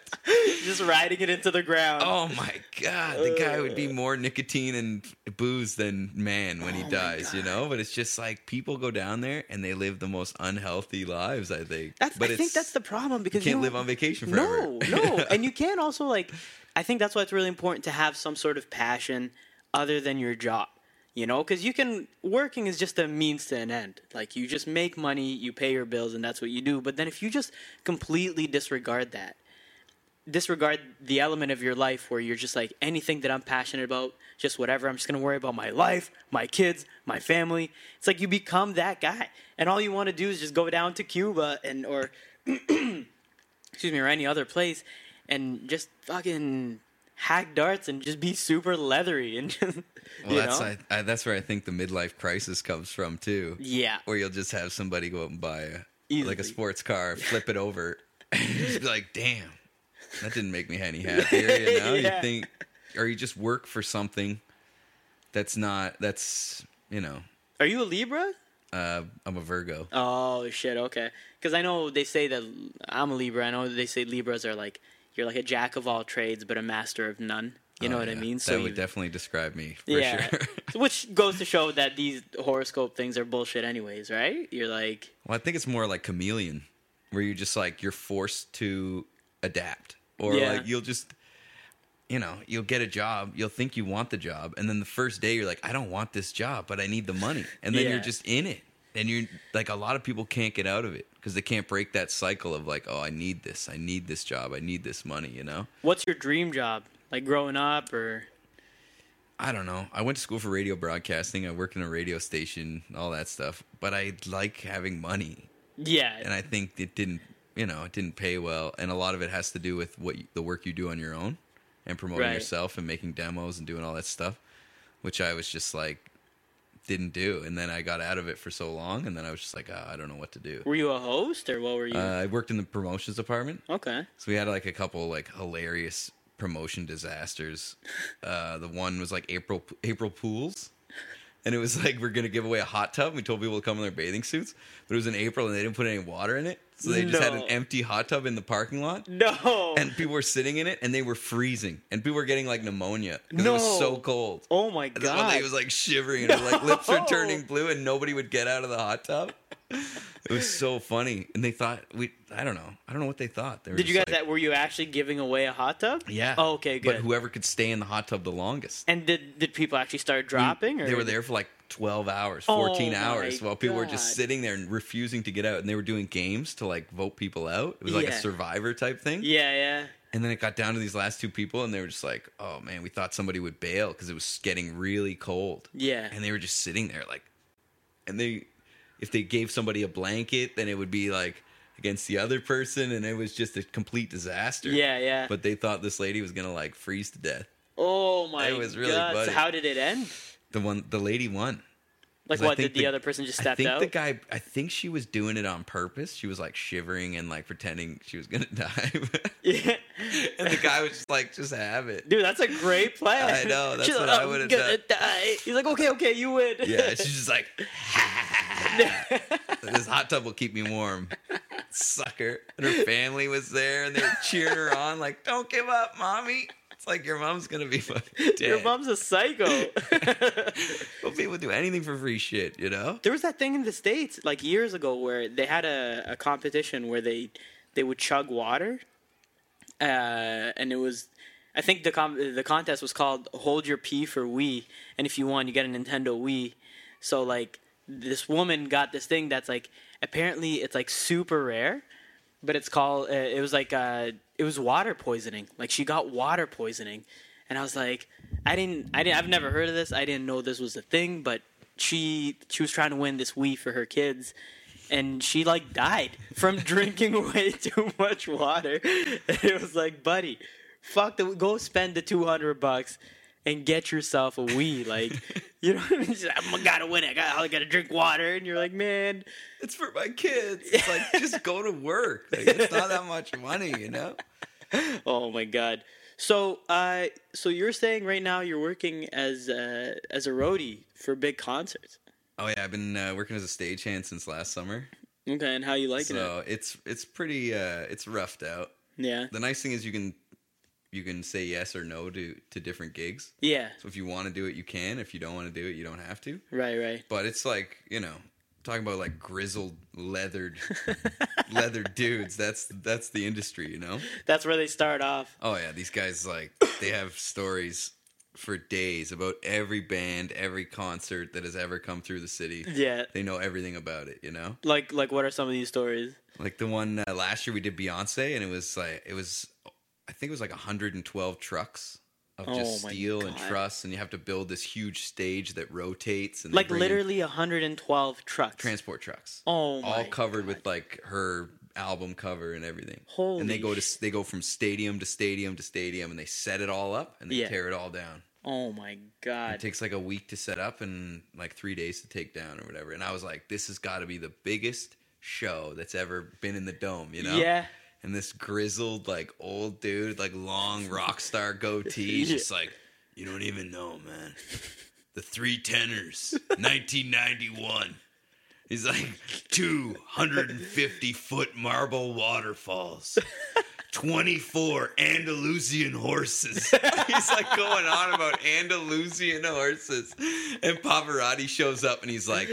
Just riding it into the ground. Oh my god, the guy would be uh. more nicotine and booze than man when he Oh dies, you know. But it's just like people go down there and they live the most unhealthy lives. I think. That's, but I think that's the problem because you can't you live on vacation forever. No, no, [laughs] and you can't also like. I think that's why it's really important to have some sort of passion other than your job. You know, because you can working is just a means to an end. Like you just make money, you pay your bills, and that's what you do. But then if you just completely disregard that, disregard the element of your life where you're just like anything that I'm passionate about, just whatever. I'm just gonna worry about my life, my kids, my family. It's like you become that guy, and all you want to do is just go down to Cuba and or [clears throat] excuse me or any other place and just fucking hack darts and just be super leathery and [laughs] just Well, you that's know? I, I, that's where I think the midlife crisis comes from too. yeah Where you'll just have somebody go out and buy a like a sports car, flip it over, [laughs] and just be like, "Damn, that didn't make me any [laughs] happier." You know, Yeah. you think, or you just work for something that's not that's you know. are you a Libra? Uh, I'm a Virgo. Oh shit, okay. Because I know they say that I'm a Libra. I know they say Libras are like you're like a jack of all trades but a master of none. You know Oh, what I yeah. mean? that you- would definitely describe me for yeah, sure. [laughs] which goes to show that these horoscope things are bullshit, anyways, right? You're like, Well, I think it's more like chameleon, where you're just like you're forced to adapt, or Yeah. like you'll just, you know, you'll get a job, you'll think you want the job, and then the first day you're like, I don't want this job, but I need the money, and then Yeah. you're just in it, and you're like, a lot of people can't get out of it because they can't break that cycle of like, oh, I need this, I need this job, I need this money, you know. what's your dream job? Like growing up, or I don't know. I went to school for radio broadcasting. I worked in a radio station, all that stuff. But I like having money. yeah, and I think it didn't, you know, it didn't pay well, and a lot of it has to do with what you, the work you do on your own and promoting Right. yourself and making demos and doing all that stuff, which I was just like didn't do, and then I got out of it for so long, and then I was just like, oh, I don't know what to do. were you a host or what were you? Uh, I worked in the promotions department, okay, so we had like a couple like hilarious promotion disasters. Uh, the one was like April April pools. And it was [laughs] like we're gonna give away a hot tub. We told people to come in their bathing suits, but it was in April and they didn't put any water in it, so they just had an empty hot tub in the parking lot. no, And people were sitting in it and they were freezing, and people were getting like pneumonia because it was No. so cold. oh my god, one lady was like shivering and her like lips were turning blue, and nobody would get out of the hot tub. It was so funny, and they thought we. I don't know. I don't know what they thought. They were Did you guys like- that? Were you actually giving away a hot tub? Yeah. Oh, okay, good. But whoever could stay in the hot tub the longest. and did did people actually start dropping? Or They were there for like 12 hours, Oh 14 my hours while people were just sitting there and refusing to get out. And they were doing games to like vote people out. It was like a survivor type thing. Yeah, yeah. And then it got down to these last two people and they were just like, oh man, we thought somebody would bail because it was getting really cold. Yeah. And they were just sitting there like, and they, if they gave somebody a blanket, then it would be like against the other person. And it was just a complete disaster. Yeah, yeah. But they thought this lady was going to like freeze to death. oh my god. It was really god! So how did it end? The one, the lady won. Like what? Did the, other person just step out? I think out? the guy. I think she was doing it on purpose. She was like shivering and like pretending she was gonna [laughs] die, yeah. and the guy was just like, "Just have it." Dude, that's a great plan. I know, that's She's what like, I would've done." die. He's like, okay, okay, you win. Yeah, she's just like, "This hot tub will keep me warm." Sucker, and her family was there, and they were cheering her on, like, "Don't give up, mommy." It's like your mom's gonna be fucking [laughs] dead. Your mom's a psycho. [laughs] Well, people do anything for free shit, you know? there was that thing in the states like years ago where they had a, a competition where they they would chug water, uh, and it was. I think the com- the contest was called "Hold Your Pee for Wii," and if you won, you get a Nintendo Wii. So like this woman got this thing that's like apparently it's like super rare, but it's called uh, it was like uh, it was water poisoning. Like she got water poisoning, and I was like, I didn't, I didn't, I've never heard of this. I didn't know this was a thing, but she she was trying to win this Wii for her kids. And she like died from [laughs] drinking way too much water. And [laughs] it was like, buddy, fuck the go spend the two hundred bucks and get yourself a Wii. Like, [laughs] you know, what I mean? Like, I gotta win it. I gotta, I gotta drink water. And you're like, man, It's for my kids. It's like, [laughs] just go to work. Like, it's not that much money, you know? [laughs] Oh my god. So, uh, so you're saying right now you're working as uh, as a roadie for big concerts. Oh yeah, I've been uh, working as a stagehand since last summer. Okay, and how you liking so it's it's pretty uh, it's roughed out. Yeah, The nice thing is you can you can say yes or no to to different gigs. yeah, So if you want to do it, you can. If you don't want to do it, you don't have to. right, right. But it's like you know, talking about like grizzled, leathered, [laughs] leathered dudes. That's that's the industry, you know. That's where they start off. Oh yeah, these guys like they have stories for days about every band, every concert that has ever come through the city. Yeah, They know everything about it, you know. like like what are some of these stories? Like the one uh, last year we did Beyonce, and it was like it was I think it was like 112 trucks of Oh just steel and God. truss, and you have to build this huge stage that rotates and Like literally 112 trucks. transport trucks. Oh all covered with like her album cover and everything. Holy and they go to they go from stadium to stadium to stadium, and they set it all up and they Yeah. tear it all down. Oh my god. It takes like a week to set up and like three days to take down or whatever. And I was like, this has got to be the biggest show that's ever been in the dome, you know? Yeah. And this grizzled, like old dude, like long [laughs] rock star goatee, Yeah. just like, you don't even know, man. The three tenors, [laughs] 1991. He's like 250 foot marble waterfalls. 24 Andalusian horses. [laughs] he's like going on about Andalusian horses. And Pavarotti shows up and he's like,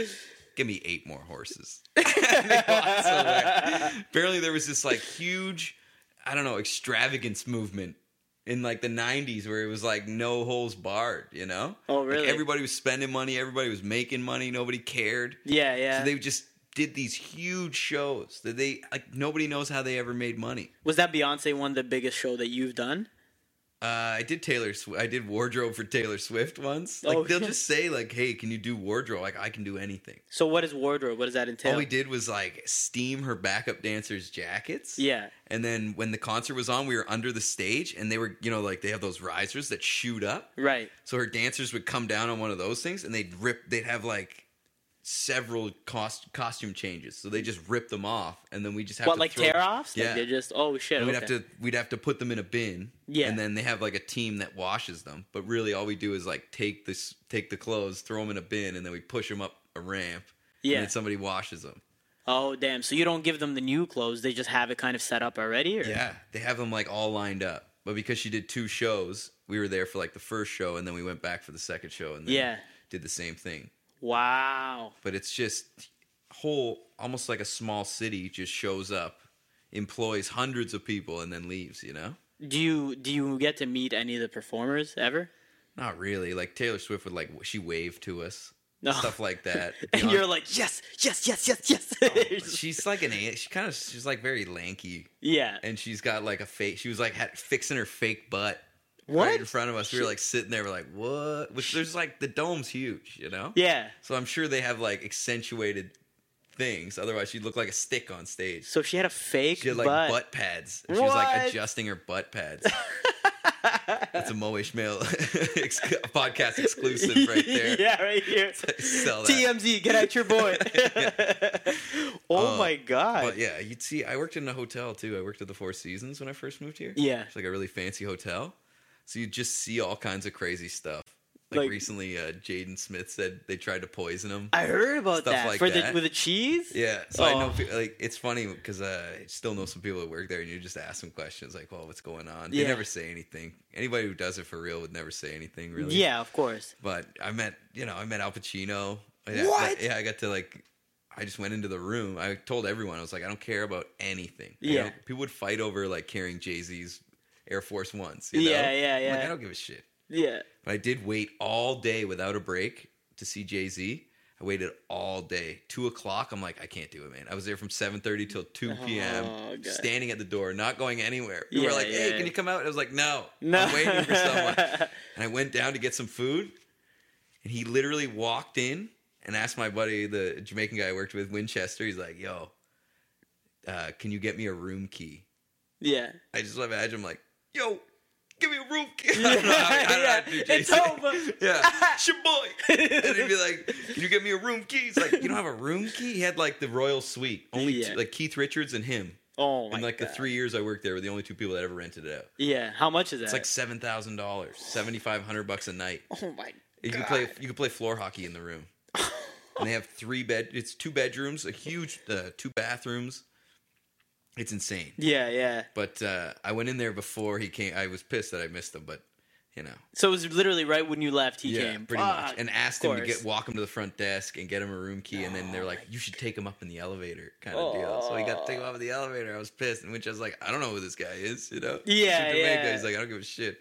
give me eight more horses. And they walk somewhere. Apparently, there was this like huge, I don't know, extravagance movement in like the 90s where it was like no holes barred, you know? Oh, Like, really? everybody was spending money, everybody was making money, nobody cared. Yeah, yeah. So they just did these huge shows that they like nobody knows how they ever made money. Was that Beyonce one the biggest show that you've done? Uh, I did Taylor. Sw- I did wardrobe for Taylor Swift once. Like Oh, they'll just say like, "Hey, can you do wardrobe?" Like I can do anything. So what is wardrobe? What does that entail? All we did was like steam her backup dancers' jackets. Yeah. And then when the concert was on, we were under the stage, and they were, you know, like they have those risers that shoot up. Right. So her dancers would come down on one of those things, and they'd rip. They'd have like several cost costume changes, so they just rip them off, and then we just have What to like tear offs? Yeah. Like they just oh shit. And we'd okay. have to we'd have to put them in a bin. Yeah. And then they have like a team that washes them. But really, all we do is like take this take the clothes, throw them in a bin, and then we push them up a ramp. Yeah. And then somebody washes them. Oh damn! So you don't give them the new clothes; they just have it kind of set up already. Or? Yeah. They have them like all lined up. But because she did two shows, we were there for like the first show, and then we went back for the second show, and then Yeah. did the same thing. Wow. But it's just whole almost like a small city just shows up, employs hundreds of people, and then leaves. You know. Do you do you get to meet any of the performers ever? Not really. Like Taylor Swift would like she waved to us, No. stuff like that. [laughs] And Beyonce- you're like yes, yes, yes, yes, yes. Oh, [laughs] she's like an a- she kind of she's like very lanky, yeah. and she's got like a fake. She was like had, fixing her fake butt What? right in front of us. We were like sitting there, we're like, what? Which there's like the dome's huge, you know. Yeah. So I'm sure they have like accentuated things. Otherwise, she'd look like a stick on stage. So she had a fake She had like butt. butt pads. She was like adjusting her butt pads. [laughs] That's a Mo Ishmael [laughs] ex- podcast exclusive right [laughs] there. yeah, right here. Sell that. TMZ, get at your boy. oh Uh, my god. But yeah, you'd see. I worked in a hotel too. I worked at the Four Seasons when I first moved here. Yeah. it's like a really fancy hotel. So you just see all kinds of crazy stuff. Like, Like- recently, uh, Jaden Smith said they tried to poison him. I heard about Stuff that like for that. the with the cheese. yeah, so I know. Oh. Like it's funny because uh, I still know some people that work there, and you just ask them questions like, "Well, what's going on?" They Yeah. never say anything. Anybody who does it for real would never say anything really. Yeah, of course. But I met, you know, I met Al Pacino. Yeah, What? Yeah, I got to like. I just went into the room. I told everyone I was like, I don't care about anything. You Yeah. know, people would fight over like carrying Jay Z's Air Force Ones. You know? Yeah, yeah, I'm like, yeah. I don't give a shit. Yeah. But I did wait all day without a break to see Jay Z. I waited all day. Two o'clock. I'm like, I can't do it, man. I was there from 7:30 till 2 p.m. Oh, standing at the door, not going anywhere. People Yeah, were like, Hey, yeah. can you come out? I was like, No, No. I'm waiting for someone. [laughs] And I went down to get some food, and he literally walked in and asked my buddy, the Jamaican guy I worked with, Winchester. He's like, "Yo, uh, can you get me a room key?" Yeah. I just imagine him like, "Yo, give me a room key." [laughs] I don't know how, I know to do Yeah, it's over. [laughs] Yeah, it's your boy. and he'd be like, "Can you get me a room key?" He's like, "You don't have a room key?" He had like the royal suite, only Yeah. two, like Keith Richards and him. Oh my In like god. the three years I worked there, were the only two people that ever rented it out. Yeah. How much is that? It's like seven thousand dollars, seventy five hundred bucks a night. oh my. You can God. play you can play floor hockey in the room. and they have three bed it's two bedrooms, a huge uh, two bathrooms. It's insane. Yeah, yeah. But uh, I went in there before he came. I was pissed that I missed him, but you know, So it was literally right when you left he yeah, came. pretty much. And asked him to get walk him to the front desk and get him a room key, and then they're Oh like, "You should take him up in the elevator," kind of deal. So he got to take him up in the elevator. I was pissed, and which I was like, "I don't know who this guy is," you know? Yeah, yeah. He's like, "I don't give a shit."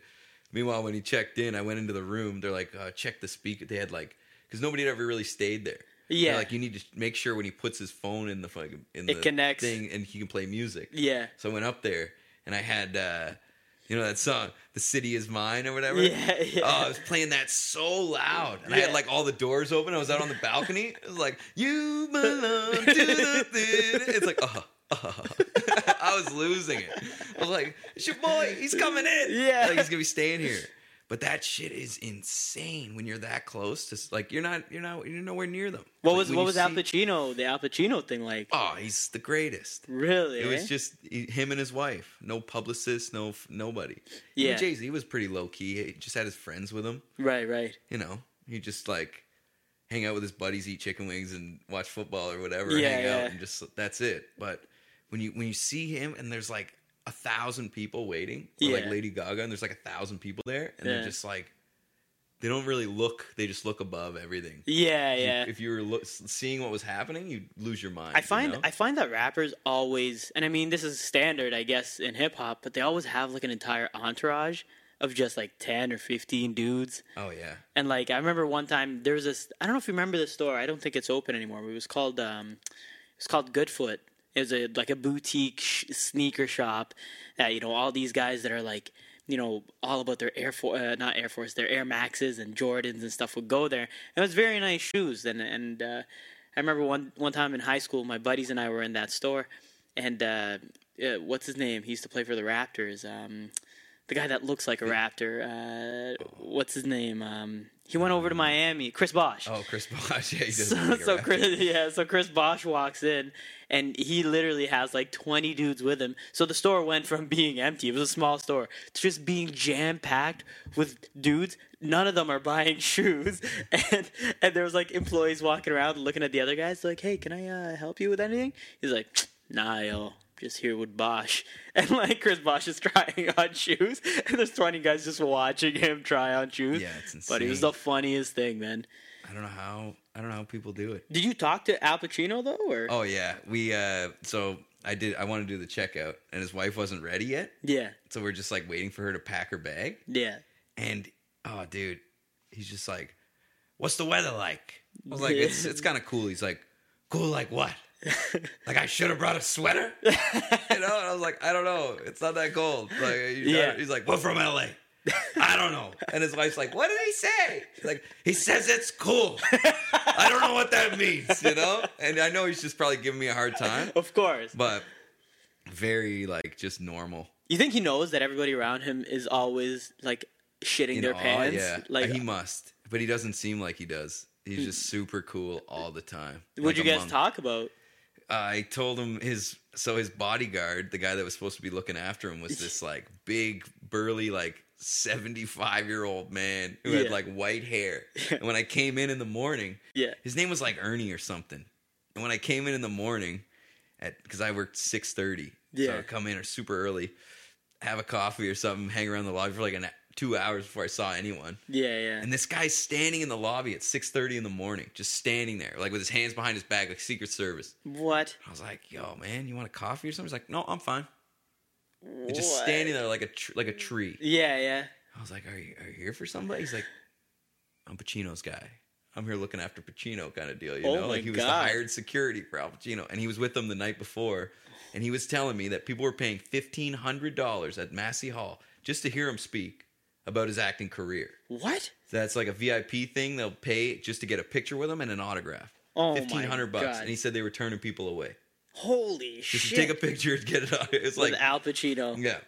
Meanwhile, when he checked in, I went into the room. They're like, uh, "Check the speaker." They had like, because nobody had ever really stayed there. They're Yeah. like you need to make sure when he puts his phone in the fucking in It the connects. thing, and he can play music. Yeah. So I went up there and I had uh, You know that song, "The City Is Mine" or whatever. Yeah, yeah. Oh, I was playing that so loud, and I had like all the doors open. I was out on the balcony. It was like, "You [laughs] belong to the theater." It's like, oh, oh. [laughs] I was losing it. I was like, "It's your boy. He's coming in. Yeah. like he's gonna be staying here." But that shit is insane when you're that close to like you're not you're not you're nowhere near them. What Like, was what was Al Pacino? The Al Pacino thing, like Oh, he's the greatest. really? It was eh? just he- him and his wife. No publicist, no nobody. Yeah. Jay Z was pretty low key. He just had his friends with him. right, right. You know, he just like hang out with his buddies, eat chicken wings, and watch football or whatever. Yeah, hang out yeah. and just that's it. But when you when you see him and there's like a thousand people waiting, or like Lady Gaga, and there's like a thousand people there, and Yeah. they're just like they don't really look. They just look above everything. Yeah, If you- yeah. If you were look, seeing what was happening, you'd lose your mind. I you find know? I find that rappers always, and I mean this is standard, I guess, in hip hop, but they always have like an entire entourage of just like ten or fifteen dudes. oh yeah. And like I remember one time there was this. I don't know if you remember the store. I don't think it's open anymore. But it was called um, it's called Goodfoot. It was a like a boutique sh- sneaker shop that you know all these guys that are like you know all about their Air Force, uh, not Air Force, their Air Maxes and Jordans and stuff would go there. And it was very nice shoes. And and uh, I remember one one time in high school, my buddies and I were in that store, and uh, uh, what's his name? He used to play for the Raptors. Um, the guy that looks like a raptor. Uh, what's his name? Um, he went over to Miami. Chris Bosh. Oh, Chris Bosh. [laughs] Yeah, he does. so, like so. Chris, yeah, so Chris Bosh walks in, and he literally has like twenty dudes with him. So the store went from [laughs] being empty; it was a small store to just being jam packed with dudes. None of them are buying [laughs] shoes, and and there was like employees walking around looking at the other guys, like, "Hey, can I uh, help you with anything?" He's like, "Nah, yo." Just here with Bosh, [laughs] and like Chris Bosh is trying on shoes, [laughs] and there's 20 guys just watching him try on shoes. Yeah, it's insane. But it was the funniest thing, man. I don't know how. I don't know how people do it. Did you talk to Al Pacino though, or Oh yeah, we. uh So I did. I want to do the checkout, and his wife wasn't ready yet. yeah, So we're just like waiting for her to pack her bag. yeah, And oh, dude, he's just like, "What's the weather like?" I was like, "It's it's [laughs] kind of cool." He's like, "Cool like what?" [laughs] like I should have brought a sweater. [laughs] you know, and I was like, "I don't know. It's not that cold." Like, Yeah. he's like, "We're from LA." I don't know. And his wife's like, "What did he say?" She's like, "He says it's cool." [laughs] I don't know what that means, you know. And I know he's just probably giving me a hard time, of course. but very like just normal. You think he knows that everybody around him is always like shitting In their awe, pants? Yeah, Like, he must, but he doesn't seem like he does. He's hmm. just super cool all the time. what'd Like you guys monk. talk about? I told him his so his bodyguard, the guy that was supposed to be looking after him, was [laughs] this like big, burly, like seventy five year old man who Yeah. had like white hair. [laughs] and when I came in in the morning, Yeah, his name was like Ernie or something. And when I came in in the morning, at because I worked six thirty, so Yeah. I come in or super early, have a coffee or something, hang around the lobby for like an two hours before I saw anyone. yeah, yeah. And this guy's standing in the lobby at six thirty in the morning, just standing there, like with his hands behind his back, like Secret Service. what? I was like, "Yo, man, you want a coffee or something?" He's like, "No, I'm fine." And just standing there like a tr- like a tree. Yeah, yeah. I was like, "Are you are you here for somebody?" He's like, "I'm Pacino's guy. I'm here looking after Pacino, kind of deal." You Oh know, like he was God. the hired security for Al Pacino, and he was with them the night before, and he was telling me that people were paying fifteen hundred dollars at Massey Hall just to hear him speak about his acting career. What? That's like a VIP thing. They'll pay just to get a picture with him and an autograph. Oh my Fifteen hundred bucks, God. and he said they were turning people away Holy just shit! to take a picture and get it on. [laughs] It's with like Al Pacino. yeah.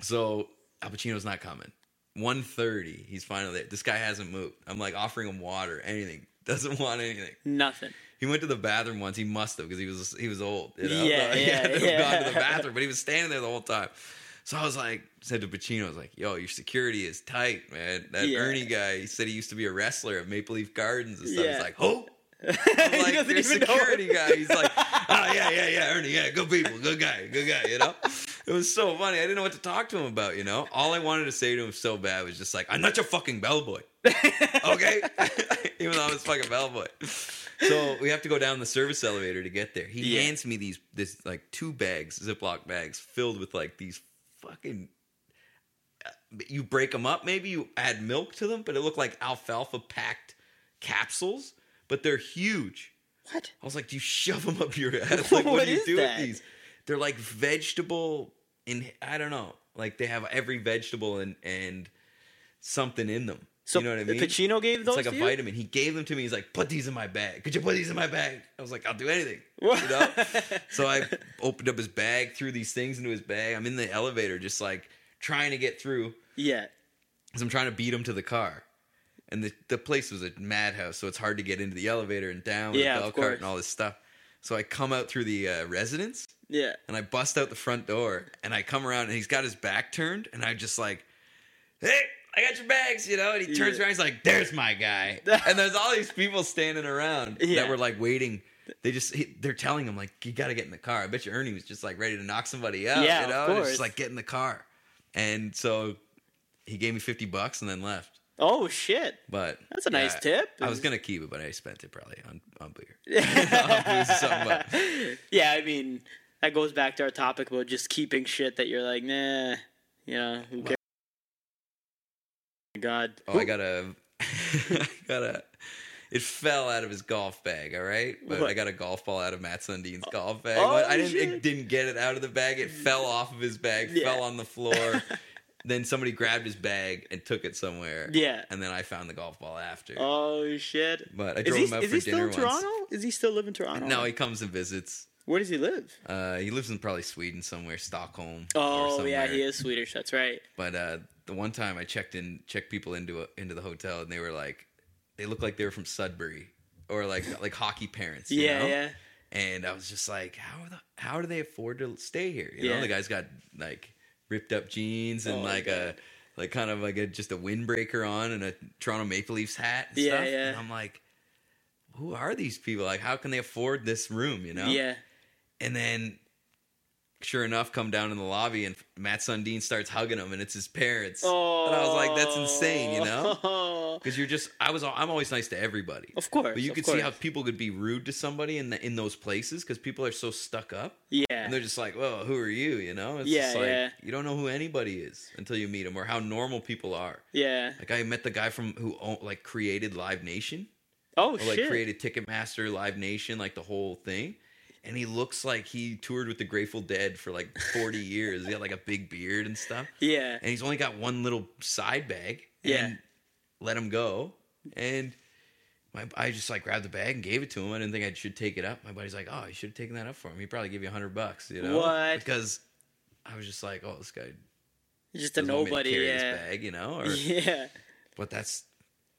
So Al Pacino's not coming. 1.30, he's finally there. This guy hasn't moved. I'm like offering him water, anything. [laughs] Doesn't want anything. Nothing. He went to the bathroom once. He must have because he was he was old. You know? Yeah, So [laughs] he yeah, had to have yeah. gone to the bathroom, but he was standing there the whole time. So I was like, said to Pacino, I was like, "Yo, your security is tight, man. That Yeah. Ernie guy, he said he used to be a wrestler at Maple Leaf Gardens and stuff. Yeah. He's like, oh. [laughs] I'm like, your security it. guy. He's like, oh yeah, yeah, yeah, Ernie, yeah, good people, good guy, good guy. You know, it was so funny. I didn't know what to talk to him about. You know, all I wanted to say to him so bad was just like, I'm not your fucking bellboy, [laughs] okay? [laughs] Even though I was fucking bellboy. So we have to go down the service elevator to get there. He Yeah. hands me these this like two bags, Ziploc bags, filled with like these fucking. uh, You break them up, maybe you add milk to them, but it looked like alfalfa packed capsules, but they're huge. What? I was like, do you shove them up your [laughs] ass? [laughs] Like, what, What do you do that? with these? They're like vegetable in I don't know. Like they have every vegetable and and something in them. So you know what I mean? Pacino gave those It's like a you? vitamin. He gave them to me. He's like, put these in my bag. Could you put these in my bag? I was like, I'll do anything. [laughs] You know? so I opened up his bag, threw these things into his bag. I'm in the elevator, just like trying to get through Yeah. because I'm trying to beat him to the car. And the, the place was a madhouse, so it's hard to get into the elevator and down with Yeah, of bell cart and all this stuff. So I come out through the uh, residence Yeah. and I bust out the front door and I come around and he's got his back turned and I just like, hey, I got your bags, you know. And he turns Yeah. around, he's like, "There's my guy." [laughs] and there's all these people standing around Yeah. that were like waiting. They just he, they're telling him like, "You got to get in the car." I bet you Ernie was just like ready to knock somebody out. Yeah, you of know, And it's course. just like get in the car. And so he gave me fifty bucks and then left. Oh shit. But That's a nice tip. I was gonna keep it, but I spent it probably on on beer. on booze or something, but- Yeah, I mean that goes back to our topic about just keeping shit that you're like, nah, you know, who cares? God. Oh, I got a, [laughs] I got a. It fell out of his golf bag. All right, but What? I got a golf ball out of Matt Sundin's golf bag. oh, But I didn't. shit. It didn't get it out of the bag. It fell off of his bag. Yeah. Fell on the floor. [laughs] then somebody grabbed his bag and took it somewhere. Yeah. And then I found the golf ball after. Oh shit. But I drove he, him out is for he still dinner in once. Toronto? Is he still live in Toronto? No, he comes and visits. Where does he live? Uh, he lives in probably Sweden somewhere, Stockholm. or Oh yeah, he is Swedish. That's right. But uh, the one time I checked in, checked people into a, into the hotel, and they were like, they looked like they were from Sudbury or like like hockey parents. you Yeah, know? yeah. And I was just like, how the how do they afford to stay here? You Yeah. know, the guy's got like ripped up jeans and Oh, like God. a like kind of like a just a windbreaker on and a Toronto Maple Leafs hat. And Yeah, stuff. yeah. And I'm like, who are these people? Like, how can they afford this room? You know? Yeah. And then, sure enough, come down in the lobby and Matt Sundin starts hugging him, and it's his parents. Oh. And I was like, that's insane, you know? Oh. Because you're just, I was, I'm always nice to everybody. Of course. But you could course. see how people could be rude to somebody in the, in those places because people are so stuck up, Yeah. and they're just like, well, who are you? You know? It's Yeah, just like yeah. you don't know who anybody is until you meet them or how normal people are. yeah. Like I met the guy from who like created Live Nation Oh or like shit. created Ticketmaster, Live Nation, like the whole thing. And he looks like he toured with the Grateful Dead for like 40 [laughs] years. He got like a big beard and stuff. yeah. And he's only got one little side bag. Yeah. And let him go. And my, I just like grabbed the bag and gave it to him. I didn't think I should take it up. My buddy's like, "Oh, you should have taken that up for him. He'd probably give you a hundred bucks." You know What? Because I was just like, "Oh, this guy He's Just a doesn't want me to nobody. Yeah. bag," you know. Or, [laughs] Yeah. But that's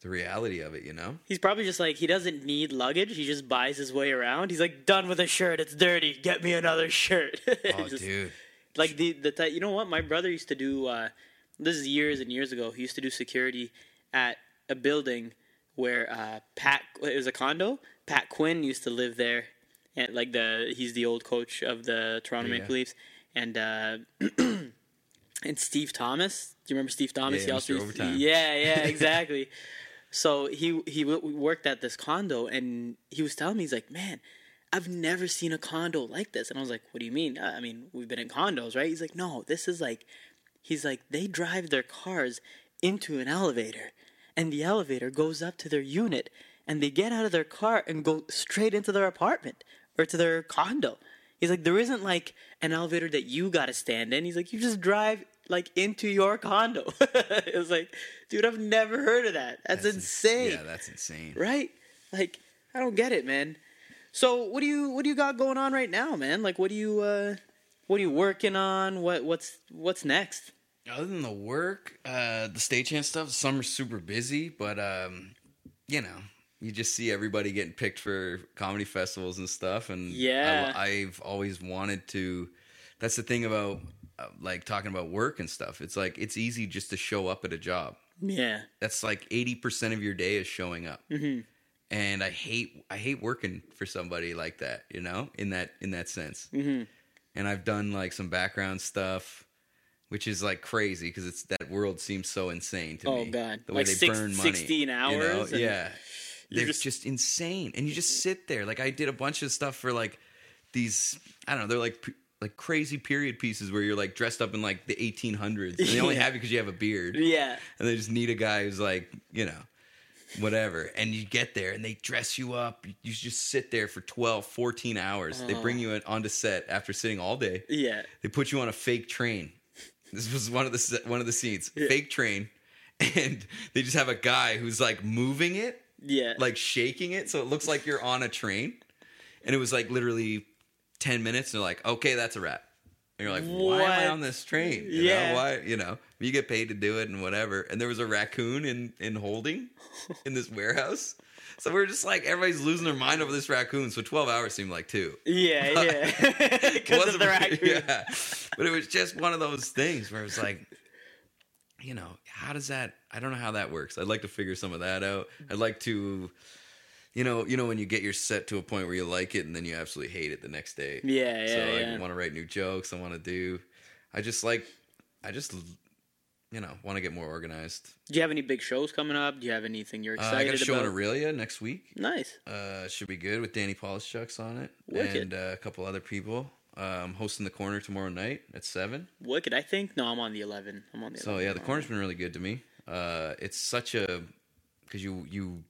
the reality of it, you know. He's probably just like he doesn't need luggage. He just buys his way around. He's like done with a shirt. It's dirty. Get me another shirt. [laughs] Oh, Just- dude. like the the type, you know what my brother used to do uh this is years and years ago he used to do security at a building where uh pat it was a condo pat quinn used to live there and like the he's the old coach of the toronto Yeah. maple leafs and uh [clears throat] and steve thomas do you remember steve thomas Yeah, he also Mr. used to- yeah yeah exactly [laughs] so he he w- worked at this condo and he was telling me he's like man I've never seen a condo like this. And I was like, what do you mean? I mean, we've been in condos, right? He's like, no, this is like, he's like, they drive their cars into an elevator and the elevator goes up to their unit and they get out of their car and go straight into their apartment or to their condo. He's like, there isn't like an elevator that you got to stand in. He's like, you just drive like into your condo. [laughs] it was like, dude, I've never heard of that. That's, ins- insane Yeah, that's insane. right? Like, I don't get it, man. So, what do you what do you got going on right now, man? Like, what do you uh, what are you working on? What what's what's next? Other than the work, uh, the stagehand stuff, summer's super busy, but um, you know, you just see everybody getting picked for comedy festivals and stuff, and Yeah. I, I've always wanted to. That's the thing about like talking about work and stuff. It's like it's easy just to show up at a job. Yeah, That's like eighty percent of your day is showing up. Mm-hmm. And I hate I hate working for somebody like that, you know, in that in that sense. Mm-hmm. And I've done like some background stuff, which is like crazy because it's that world seems so insane to Oh, me. Oh god. the way Like they six- burn money, 16 you know? hours yeah, they're just- just... insane, and you just sit there. Like I did a bunch of stuff for like these. I don't know. They're like. Like crazy period pieces where you're like dressed up in like the 1800s, and they only [laughs] have you because you have a beard yeah, and they just need a guy who's like, you know, whatever. And you get there and they dress you up. You just sit there for 12, 14 hours. They bring uh-huh. you in- onto set after sitting all day. yeah. They put you on a fake train This was one of the one of the scenes. Fake train, [laughs] and they just have a guy who's like moving it, Yeah. like shaking it, so it looks like you're on a train. And it was like literally ten minutes, and they're like, "Okay, that's a wrap." And you're like, "Why am I on this train? You Yeah. know, why? You know, you get paid to do it and whatever." And there was a raccoon in in holding [laughs] in this warehouse. So we're just like everybody's losing their mind over this raccoon. So twelve hours seemed like two. yeah, [laughs] yeah. [laughs] Because of the raccoon. Yeah. But it was just one of those things where it's like, you know, how does that? I don't know how that works. I'd like to figure some of that out. I'd like to, you know, you know when you get your set to a point where you like it and then you absolutely hate it the next day. Yeah, yeah. So yeah, I want to write new jokes. I want to do. I just like, I just, you know, want to get more organized. Do you have any big shows coming up? Do you have anything you're Uh, excited I got a show about? in Orillia next week. nice. Uh, should be good with Danny Polishchuk's on it Wicked. and uh, a couple other people. Uh, I'm hosting the corner tomorrow night at seven. Wicked, I think. No, I'm on the 11. I'm on the 11. So yeah, the corner's been really good to me. Uh, it's such a because you you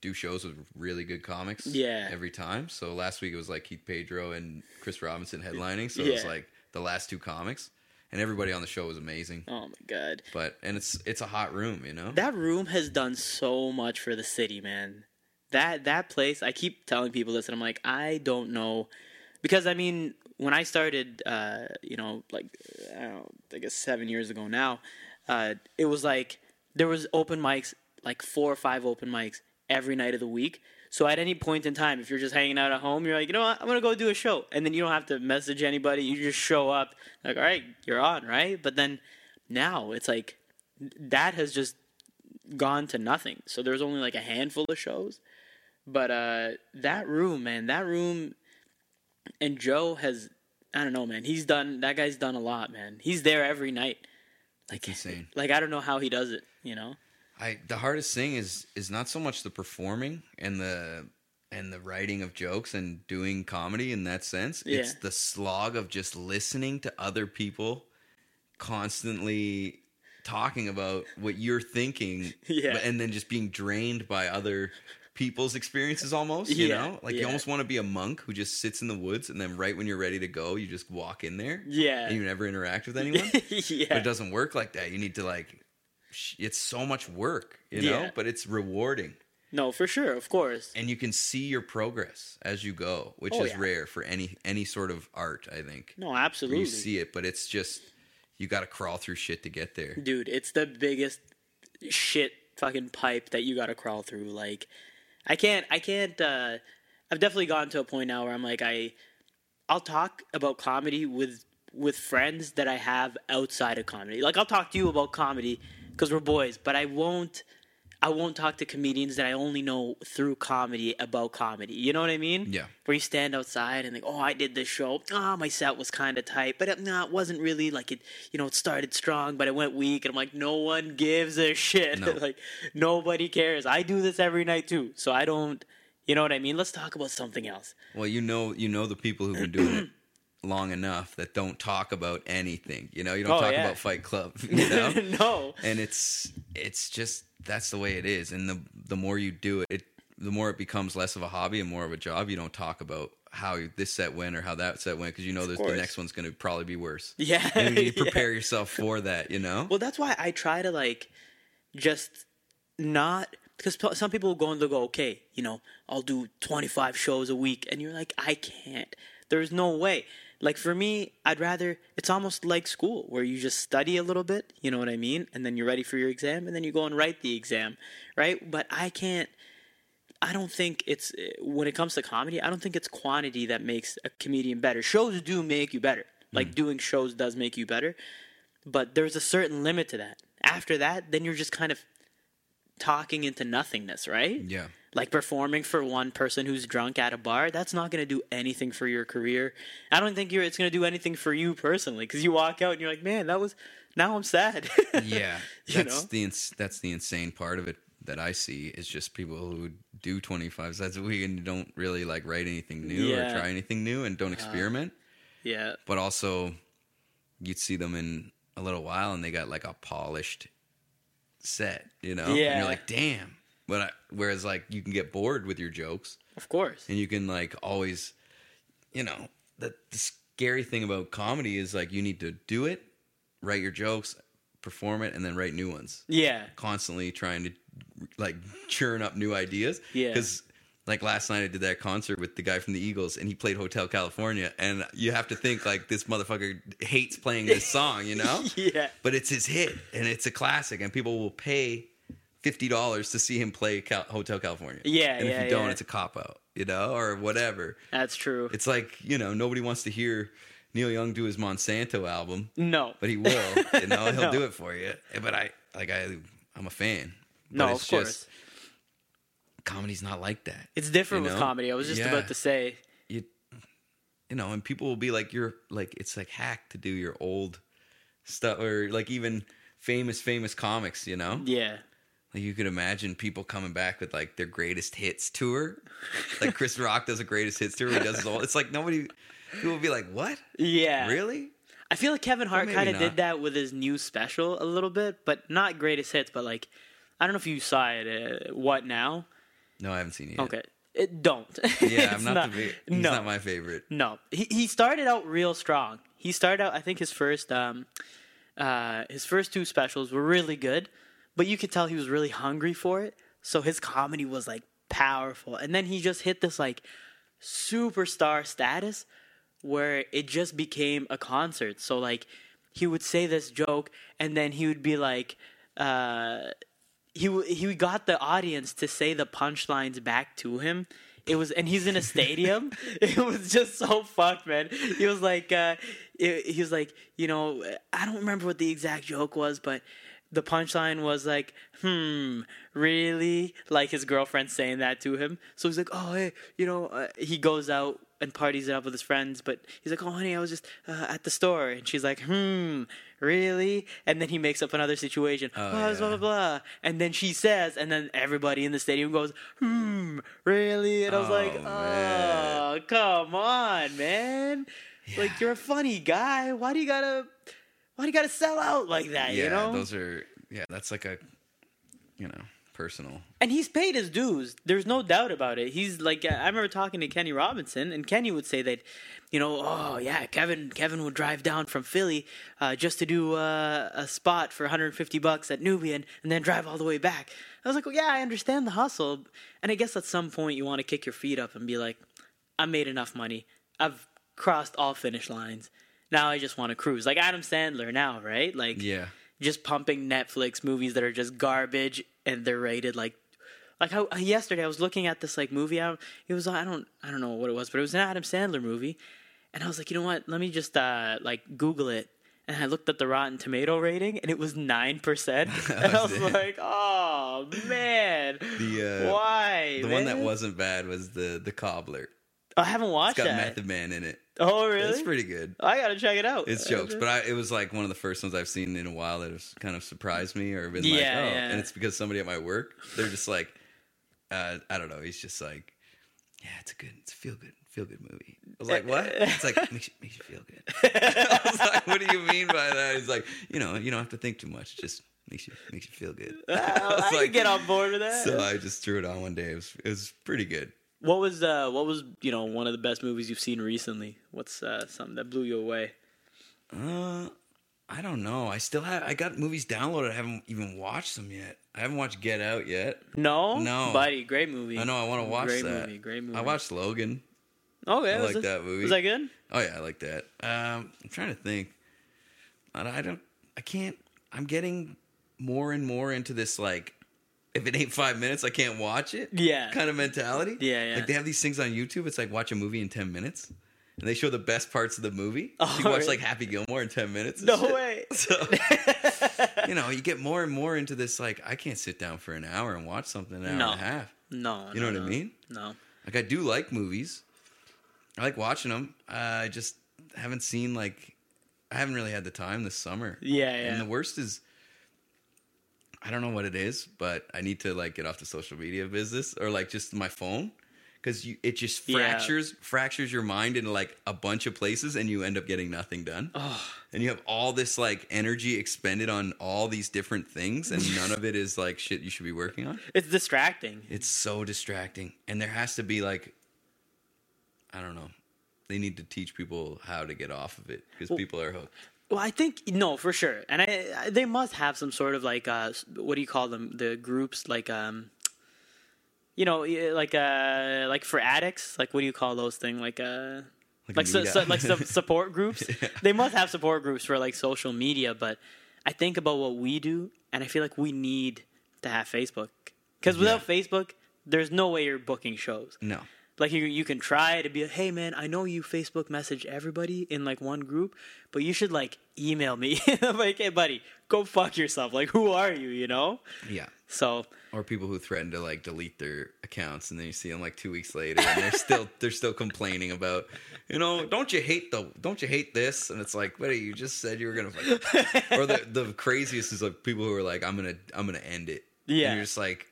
do shows with really good comics. Yeah. Every time. So last week it was like Keith Pedro and Chris Robinson headlining. So it was like the last two comics, and everybody on the show was amazing. Oh my god. But and it's it's a hot room, you know. That room has done so much for the city, man. That that place, I keep telling people this, and I'm like, I don't know, because I mean, when I started, uh, you know, like I don't know, I guess seven years ago now, uh, it was like there was open mics, like four or five open mics every night of the week. So at any point in time, if you're just hanging out at home, you're like, you know what, I'm gonna go do a show, and then you don't have to message anybody. You just show up, like, all right, you're on, right? But then now it's like that has just gone to nothing. So there's only like a handful of shows. But uh that room, man, that room and Joe has I don't know, man. He's done that guy's done a lot, man. He's there every night. Like insane. Like I don't know how he does it, you know? I the hardest thing is is not so much the performing and the and the writing of jokes and doing comedy in that sense. Yeah. It's the slog of just listening to other people constantly talking about what you're thinking [laughs] Yeah. but- and then just being drained by other people's experiences almost, you Yeah, know? Like you almost want to be a monk who just sits in the woods and then right when you're ready to go, you just walk in there. Yeah. And you never interact with anyone. [laughs] yeah. But it doesn't work like that. You need to like it's so much work, you know, but it's rewarding. No, for sure, of course. And you can see your progress as you go, which Oh, is yeah. rare for any any sort of art, I think. No, absolutely. you see it, but it's just you got to crawl through shit to get there. dude it's the biggest shit fucking pipe that you gotta crawl through like i can't i can't uh i've definitely gotten to a point now where i'm like i i'll talk about comedy with with friends that i have outside of comedy like i'll talk to you about comedy because we're boys but i won't i won't talk to comedians that i only know through comedy about comedy you know what i mean Yeah. where you stand outside and like, oh, I did this show. Ah, my set was kind of tight, but it, no, it wasn't really like it. You know, it started strong, but it went weak, and I'm like, no one gives a shit. No. [laughs] like nobody cares. I do this every night too, so I don't. You know what I mean? Let's talk about something else. Well, you know, you know the people who've been doing it [clears throat] long enough that don't talk about anything. You know, you don't Oh, talk yeah. about Fight Club. [laughs] You know, no. and it's it's just that's the way it is. And the the more you do it, it the more it becomes less of a hobby and more of a job. You don't talk about how this set went or how that set went because you know the next one's going to probably be worse. [laughs] Yeah. And you [laughs] yeah. prepare yourself for that. You know. Well, that's why I try to like just not because some people will go and they'll go, okay, you know, I'll do 25 shows a week, and you're like, I can't. There's no way. Like for me, I'd rather it's almost like school where you just study a little bit, you know what I mean, and then you're ready for your exam, and then you go and write the exam, right? But I can't. I don't think it's eh, when it comes to comedy. I don't think it's quantity that makes a comedian better. Shows do make you better. Hmm. Like doing shows does make you better, but there's a certain limit to that. After that, then you're just kind of talking into nothingness, right? yeah. Like performing for one person who's drunk at a bar, that's not going to do anything for your career. I don't think you're, it's going to do anything for you personally because you walk out and you're like, man, that was, now I'm sad. [laughs] Yeah, You that's know? the ins- that's the insane part of it that I see is just people who do 25 sets a week and don't really like write anything new Yeah. Uh-huh. or try anything new and don't experiment. yeah. But also, you'd see them in a little while and they got like a polished set, you know? And Yeah. you're like, damn. But I, whereas like you can get bored with your jokes Of course. and you can like always, you know, the, the scary thing about comedy is like you need to do it write your jokes, perform it, and then write new ones. Yeah. Constantly trying to like churn up new ideas. Yeah. Because like last night I did that concert with the guy from the Eagles and he played Hotel California and you have to think like this motherfucker hates playing this song, you know? [laughs] Yeah. But it's his hit and it's a classic and people will pay fifty dollars to see him play Cal- Hotel California. Yeah, and yeah, if you don't, yeah. it's a cop out, you know, or whatever. That's true. It's like you know nobody wants to hear Neil Young do his Monsanto album, no. but he will. You know he'll [laughs] No. do it for you. But I like I I'm a fan. But No, of course. just- comedy's not like that. It's different you with comedy. I was just Yeah. about to say. You you know, and people will be like you're like it's like hack to do your old stuff or like even famous famous comics. You know, Yeah. Like you could imagine people coming back with like their greatest hits tour. Like Chris [laughs] Rock does a greatest hits tour. He does his all. It's like nobody. People will be like, "What? Yeah. Really?" I feel like Kevin Hart maybe kind of did that with his new special a little bit, but not greatest hits. But like, I don't know if you saw it. Uh, what now? No, I haven't seen it yet. Okay, it, don't. Yeah, I'm [laughs] not, the big. He's no, not my favorite. no. He he started out real strong. He started out. I think his first um, uh, his first two specials were really good, but you could tell he was really hungry for it. So his comedy was like powerful, and then he just hit this like superstar status where it just became a concert. So like he would say this joke and then he would be like uh he he got the audience to say the punchlines back to him. It was and he's in a stadium. [laughs] it was just so fucked, man. He was like uh it, he was like, you know, I don't remember what the exact joke was, but the punchline was like, "Hmm, really?" Like his girlfriend saying that to him. So he's like, "Oh, hey, you know," uh, he goes out and parties it up with his friends, but he's like, "Oh, honey, I was just uh, at the store," and she's like, "Hmm, really?" And then he makes up another situation. Oh, blah, yeah. blah blah blah, and then she says, and then everybody in the stadium goes, "Hmm, really?" And I was like, Oh, "Oh, man. come on, man! Like you're a funny guy. Why do you gotta?" Why do you gotta sell out like that? Yeah, you know, those are. Yeah, that's like a, you know, personal. and he's paid his dues. There's no doubt about it. He's like I remember talking to Kenny Robinson, and Kenny would say that, you know, oh yeah, Kevin Kevin would drive down from Philly uh, just to do uh, a spot for 150 bucks at Nubian, and then drive all the way back. I was like, well, yeah, I understand the hustle, and I guess at some point you want to kick your feet up and be like, I made enough money. I've crossed all finish lines. Now I just want to cruise, like Adam Sandler now, right? Like Yeah. just pumping Netflix movies that are just garbage and they're rated like like how yesterday I was looking at this like movie out it was I don't I don't know what it was but it was an Adam Sandler movie and I was like you know what let me just uh like google it and I looked at the Rotten Tomato rating and it was 9% [laughs] [laughs] and I was damn. like oh man The uh, why the one that wasn't bad was the the cobbler. I haven't watched It's got that Method Man in it. oh really It's pretty good. I gotta check it out It's jokes, but I, it was like one of the first ones I've seen in a while that has kind of surprised me or been like, oh, Yeah, yeah. and it's because somebody at my work, they're just like, uh, I don't know, he's just like, yeah, it's a good, it's a feel good, feel good movie. I was like, what? [laughs] It's like makes you, makes you feel good. [laughs] I was like, what do you mean by that? He's like, you know, you don't have to think too much, just makes you makes you feel good. [laughs] I, was I like- get on board with that So I just threw it on one day. It was, it was pretty good. What was uh what was you know one of the best movies you've seen recently? What's uh something that blew you away? Uh, I don't know. I still have. I got movies downloaded. I haven't even watched them yet. I haven't watched Get Out yet. No, No. buddy, great movie. I know. I want to watch great that. movie, great movie. I watched Logan. Okay, I like that movie. Was that good? Oh yeah, I like that. Um, I'm trying to think. I don't. I can't. I'm getting more and more into this like. If it ain't five minutes, I can't watch it. Yeah. Kind of mentality. Yeah, yeah. Like they have these things on YouTube. It's like watch a movie in ten minutes, and they show the best parts of the movie. Oh, you watch really? like Happy Gilmore in ten minutes. No shit. way. [laughs] So, [laughs] you know, you get more and more into this. Like, I can't sit down for an hour and watch something an hour No. and a half. No, You know no, what I mean? No. Like, I do like movies. I like watching them. Uh, I just haven't seen like, I haven't really had the time this summer. Yeah, yeah. And the worst is, I don't know what it is, but I need to like get off the social media business or like just my phone because you it just Yeah. fractures fractures your mind into like a bunch of places and you end up getting nothing done. And you have all this like energy expended on all these different things and none of it is like shit you should be working on. It's distracting. It's so distracting. And there has to be like I don't know. They need to teach people how to get off of it because people are hooked. Well, I think no, for sure, and I, I they must have some sort of like uh, what do you call them? The groups like um, you know, like uh, like for addicts, like what do you call those things? Like uh, Like like su- su- like some [laughs] support groups. They must have support groups for like social media, but I think about what we do, and I feel like we need to have Facebook because without Facebook, there's no way you're booking shows. No. Like you, you can try to be, like, hey man, I know you Facebook message everybody in like one group, but you should like email me. [laughs] Like, hey buddy, go fuck yourself. Like, who are you? You know? Yeah. So Or people who threaten to like delete their accounts, and then you see them like two weeks later, and they're still [laughs] they're still complaining about, you know, don't you hate the don't you hate this? And it's like, buddy, you just said you were gonna. Fuck. or the the craziest is like people who are like, I'm gonna I'm gonna end it. Yeah. And you're just like,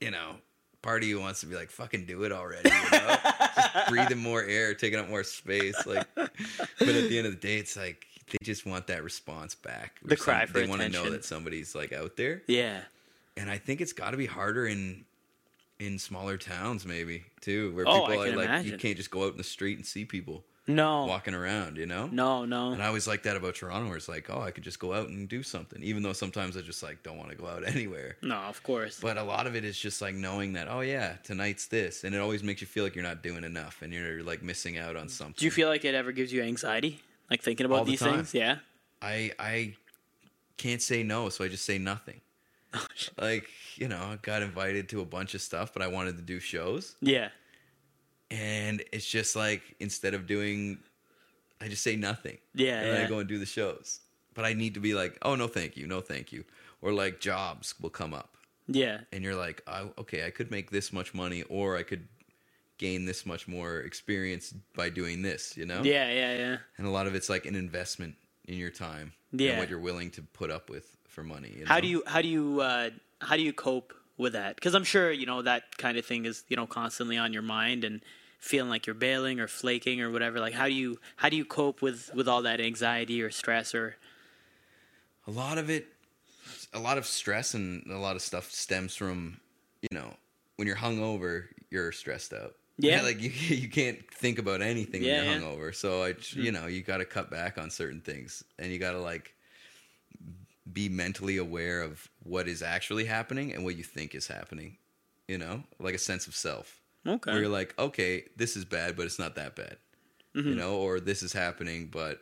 you know, part of you wants to be like, fucking do it already. You know? just [laughs] breathing more air, taking up more space. Like, but at the end of the day, it's like they just want that response back. The cry for They want to know that somebody's like out there yeah, and I think it's got to be harder in in smaller towns, maybe too, where Oh, people are like, you can't just go out in the street and see people no, walking around, you know? no, no. And I always like that about Toronto, where it's like, oh, I could just go out and do something, even though sometimes I just like don't want to go out [laughs] anywhere. No, of course. But a lot of it is just like knowing that, oh yeah, tonight's this, and it always makes you feel like you're not doing enough, and you're like missing out on something. Do you feel like it ever gives you anxiety, like thinking All about the these time. things? Yeah. I I can't say no, so I just say nothing. [laughs] Oh, like you know, I got invited to a bunch of stuff, but I wanted to do shows. Yeah. And it's just like instead of doing i just say nothing Yeah, and yeah. i go and do the shows but i need to be like oh no thank you no thank you or like jobs will come up Yeah. and you're like oh, okay i could make this much money or i could gain this much more experience by doing this you know Yeah. Yeah. Yeah. and a lot of it's like an investment in your time Yeah. and what you're willing to put up with for money you How know? do you how do you uh, how do you cope with that? Because I'm sure you know that kind of thing is you know constantly on your mind and feeling like you're bailing or flaking or whatever. Like how do you how do you cope with with all that anxiety or stress or? A lot of it a lot of stress and a lot of stuff stems from you know when you're hungover you're stressed out. [laughs] Yeah. like you you can't think about anything Yeah, when you're hungover. So I hmm. you know you got to cut back on certain things and you got to like be mentally aware of what is actually happening and what you think is happening you know? Like a sense of self okay where you're like okay this is bad but it's not that bad Mm-hmm. you know or this is happening but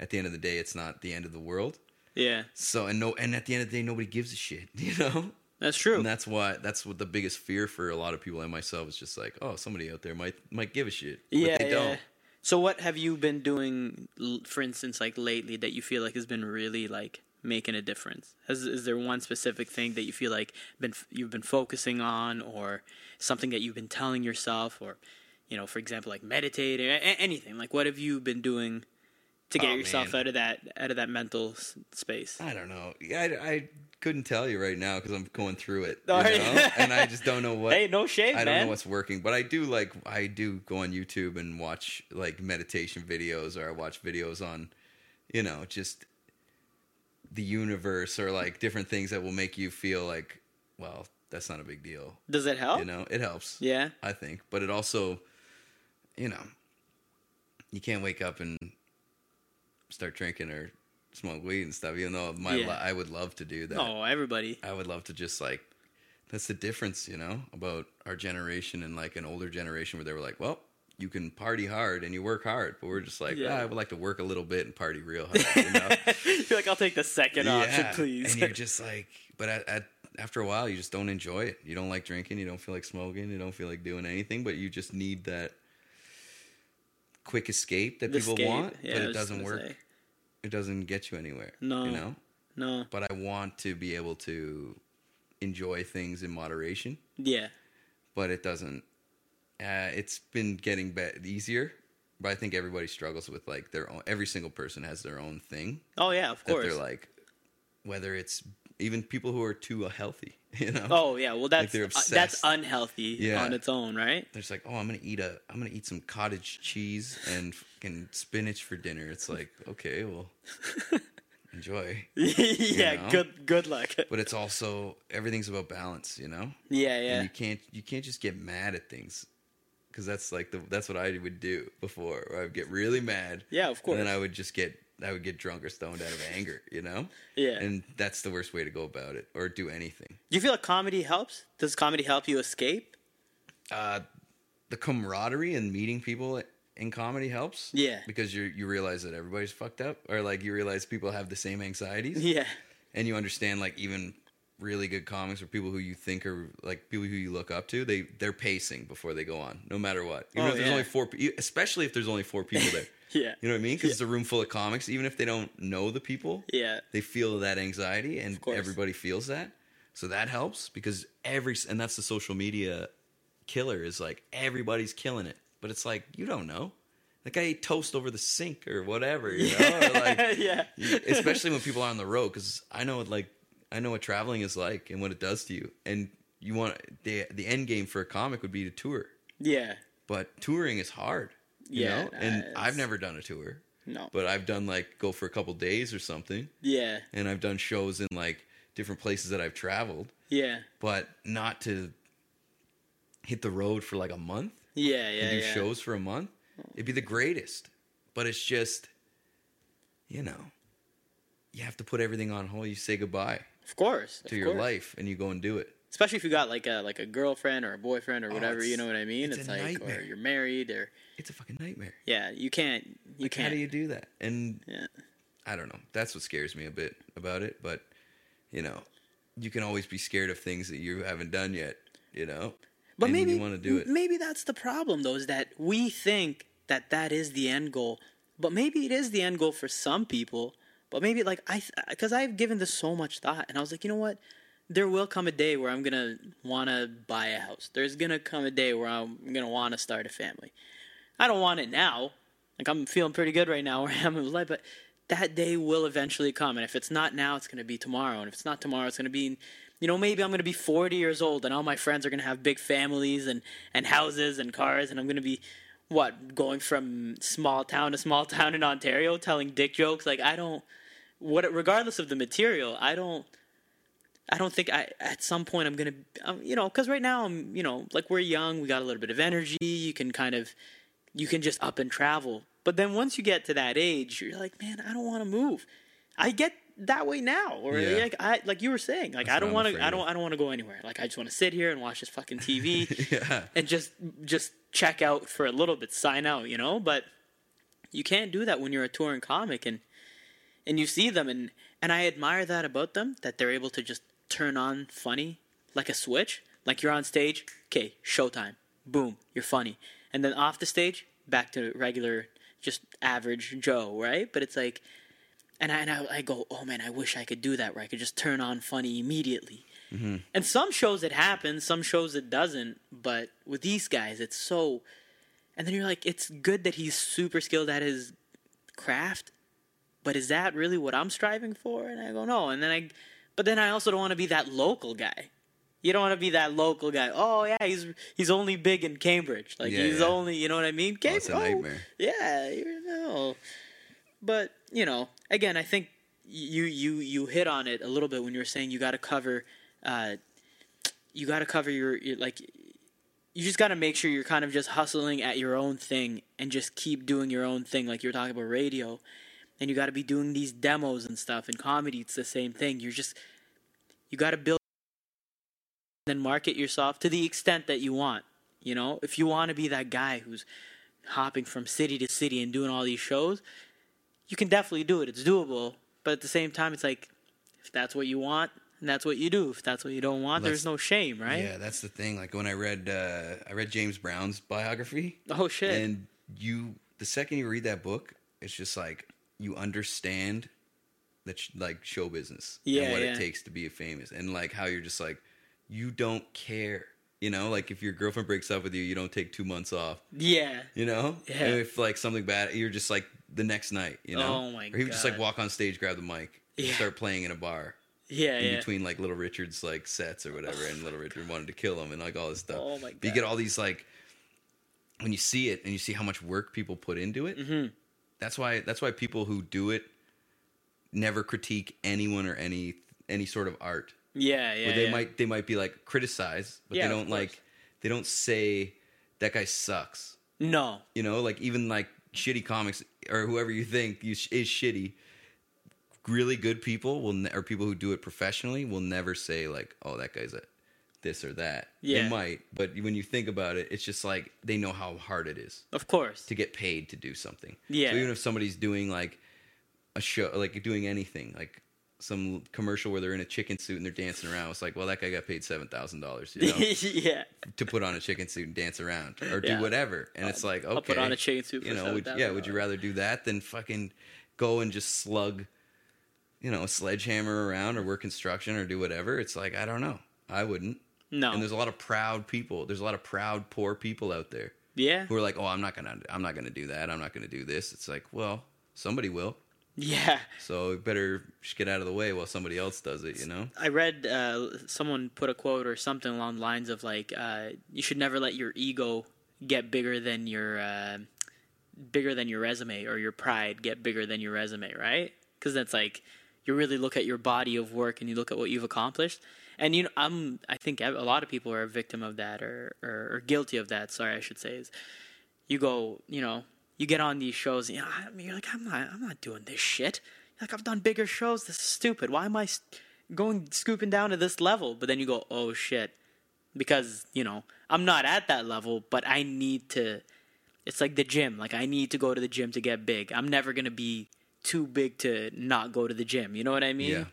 at the end of the day it's not the end of the world yeah so and no, and at the end of the day, nobody gives a shit, [laughs] you know. that's true And that's why that's what the biggest fear for a lot of people and myself is just like, oh, somebody out there might might give a shit, but yeah they yeah. don't. So what have you been doing, for instance, like lately that you feel like has been really like making a difference? Has, is there one specific thing that you feel like been you've been focusing on, or something that you've been telling yourself, or you know, for example, like meditating, a- a- anything? Like, what have you been doing to get Oh, yourself man. out of that out of that mental s- space? I don't know. I, I couldn't tell you right now because I'm going through it, you oh, All [laughs] know? and I just don't know what. Hey, no shame, I don't man. know what's working, but I do like I do go on YouTube and watch like meditation videos, or I watch videos on, you know, just the universe or like different things that will make you feel like, well, that's not a big deal. Does it help? You know, it helps. Yeah. I think, but it also, you know, you can't wake up and start drinking or smoke weed and stuff. Even though my Yeah. li- I would love to do that. Oh, everybody. I would love to just like that's the difference, you know, about our generation and like an older generation where they were like, well, you can party hard and you work hard, but we're just like, Yeah. "Ah, I would like to work a little bit and party real [laughs] hard, you know. [laughs] You're like, I'll take the second option, please. And you're just like, but at, at after a while, you just don't enjoy it. You don't like drinking. You don't feel like smoking. You don't feel like doing anything. But you just need that quick escape that The people escape. want. Yeah, but it doesn't work. say. It doesn't get you anywhere. No. you know. no. But I want to be able to enjoy things in moderation. Yeah. But it doesn't. Uh, it's been getting be- easier. But I think everybody struggles with like their own. Every single person has their own thing Oh yeah, of course. they're like, whether it's even people who are too healthy, [laughs] you know. Oh yeah, well that's they're uh, that's unhealthy Yeah. on its own, right? They're just like, oh, I'm gonna eat a, I'm gonna eat some cottage cheese and fucking spinach for dinner. It's like, okay, well, [laughs] enjoy. yeah, know? good good luck. But it's also everything's about balance, you know. yeah, yeah. And you can't, you can't just get mad at things, because that's like the, that's what I would do before. Where I would get really mad. Yeah, of course. And then I would just get I would get drunk or stoned out of anger, you know? Yeah. And that's the worst way to go about it or do anything. Do you feel like comedy helps? Does comedy help you escape? Uh the camaraderie and meeting people in comedy helps. Yeah. Because you you realize that everybody's fucked up or like you realize people have the same anxieties. [laughs] Yeah. and you understand like even really good comics or people who you think are like people who you look up to they they're pacing before they go on no matter what. Even Oh, if there's yeah. only four pe- especially if there's only four people there. [laughs] Yeah. you know what i mean? Because it's a room full of comics even if they don't know the people Yeah. they feel that anxiety and everybody feels that. So that helps because every and that's the social media killer is like everybody's killing it. But it's like you don't know. That guy ate toast over the sink or whatever you know? [laughs] Or like yeah. especially when people are on the road because i know like i know what traveling is like and what it does to you and you want the the end game for a comic would be to tour Yeah. but touring is hard you Yeah, know and uh, i've never done a tour No. but i've done like go for a couple days or something Yeah. and i've done shows in like different places that i've traveled Yeah. but not to hit the road for like a month Yeah. Yeah. and do yeah. shows for a month it'd be the greatest but it's just you know you have to put everything on hold you say goodbye Of course. to of your course. life and you go and do it Especially if you got like a like a girlfriend or a boyfriend or oh, whatever, you know what I mean? it's a like nightmare. or you're married or it's a fucking nightmare yeah, you can't you like, how can't how do you do that and Yeah. i don't know that's what scares me a bit about it but you know you can always be scared of things that you haven't done yet you know But and maybe you want to do it Maybe that's the problem, though, is that we think that that is the end goal. But maybe it is the end goal for some people. But maybe like I, because I've given this so much thought, and I was like, you know what? There will come a day where I'm gonna want to buy a house. There's gonna come a day where I'm gonna want to start a family. I don't want it now. Like I'm feeling pretty good right now where [laughs] I am in life, but that day will eventually come. And if it's not now, it's gonna be tomorrow. And if it's not tomorrow, it's gonna be, you know, maybe I'm gonna be 40 years old and all my friends are gonna have big families and and houses and cars, and I'm gonna be, what, going from small town to small [laughs] town in Ontario, telling dick jokes. Like I don't, what, regardless of the material, I don't. I don't think I at some point I'm gonna, um, you know, because right now I'm, you know, like we're young, we got a little bit of energy. You can kind of, you can just up and travel. But then once you get to that age, you're like, man, I don't want to move. I get that way now, or Yeah. like I, like you were saying, like That's I don't want to, I don't. I don't want to go anywhere. Like I just want to sit here and watch this fucking [laughs] TV yeah and just, just check out for a little bit, sign out, you know. But you can't do that when you're a touring comic, and and you see them, and and I admire that about them that they're able to just turn on funny like a switch. Like you're on stage, okay, showtime, boom, you're funny, and then off the stage, back to regular, just average Joe, right? But it's like, and I and I, I go, oh man, I wish I could do that, where I could just turn on funny immediately. Mm-hmm. And some shows it happens, some shows it doesn't. But with these guys, it's so. And then you're like, it's good that he's super skilled at his craft, but is that really what I'm striving for? And I go, no. And then I, but then I also don't want to be that local guy. You don't want to be that local guy. Oh yeah, he's he's only big in Cambridge. Like Yeah, he's yeah. only, you know what I mean? Oh, Cambridge- nightmare. yeah, you know. But you know, again, I think you you you hit on it a little bit when you were saying you got to cover, uh, you got to cover your, your like, you just got to make sure you're kind of just hustling at your own thing and just keep doing your own thing. Like you're talking about radio, and you got to be doing these demos and stuff. In comedy, it's the same thing. You're just you got to build and then market yourself to the extent that you want. You know, if you want to be that guy who's hopping from city to city and doing all these shows, you can definitely do it. It's doable. But at the same time, it's like if that's what you want, and that's what you do. If that's what you don't want, there's no shame, right? yeah that's the thing like when i read uh i read james brown's biography Oh shit. and you the second you read that book it's just like you understand that sh- like show business Yeah, and what yeah. it takes to be famous and like how you're just like you don't care you know like if your girlfriend breaks up with you you don't take two months off yeah. you know Yeah. if like something bad you're just like the next night you know Oh, my or he would just like walk on stage grab the mic and Yeah. start playing in a bar Yeah, in yeah. between like Little Richard's like sets or whatever, and Little Richard wanted to kill him and like all this stuff. Oh, my But you get all these like when you see it and you see how much work people put into it. Mm-hmm. That's why that's why people who do it never critique anyone or any any sort of art. Yeah, yeah. Where they yeah. might they might be like criticize, but Yeah, they don't like they don't say that guy sucks. No. You know, like even like shitty comics or whoever you think is shitty. Really good people will, ne- or people who do it professionally, will never say like, "Oh, that guy's a this or that." Yeah. They might, but when you think about it, it's just like they know how hard it is Of course. to get paid to do something. Yeah. So even if somebody's doing like a show, like doing anything, like some commercial where they're in a chicken suit and they're dancing around, it's like, well, that guy got paid seven thousand dollars, you [laughs] know, yeah. to put on a chicken suit and dance around or Yeah. do whatever. And it's like, okay, I'll put on a chicken suit You know, would, yeah, would you rather do that than fucking go and just slug, you know, a sledgehammer around or work construction or do whatever? It's like I don't know. I wouldn't. No. And there's a lot of proud people. There's a lot of proud poor people out there Yeah. who are like, "Oh, I'm not gonna, I'm not gonna do that. I'm not gonna do this." It's like, well, somebody will, Yeah. so better get out of the way while somebody else does it. You know? I read uh, someone put a quote or something along the lines of like, uh, "You should never let your ego get bigger than your uh, bigger than your resume, or your pride get bigger than your resume, right? Because that's like you really look at your body of work and you look at what you've accomplished. And you know, I'm I think a lot of people are a victim of that or or, or guilty of that. Sorry, I should say is you go, you know, you get on these shows, and you know, I mean, you're like, I'm not, I'm not doing this shit. Like, I've done bigger shows. This is stupid. Why am I going scooping down to this level? But then you go, oh shit, because you know, I'm not at that level, but I need to. It's like the gym. Like, I need to go to the gym to get big. I'm never gonna be too big to not go to the gym. You know what I mean? Yeah.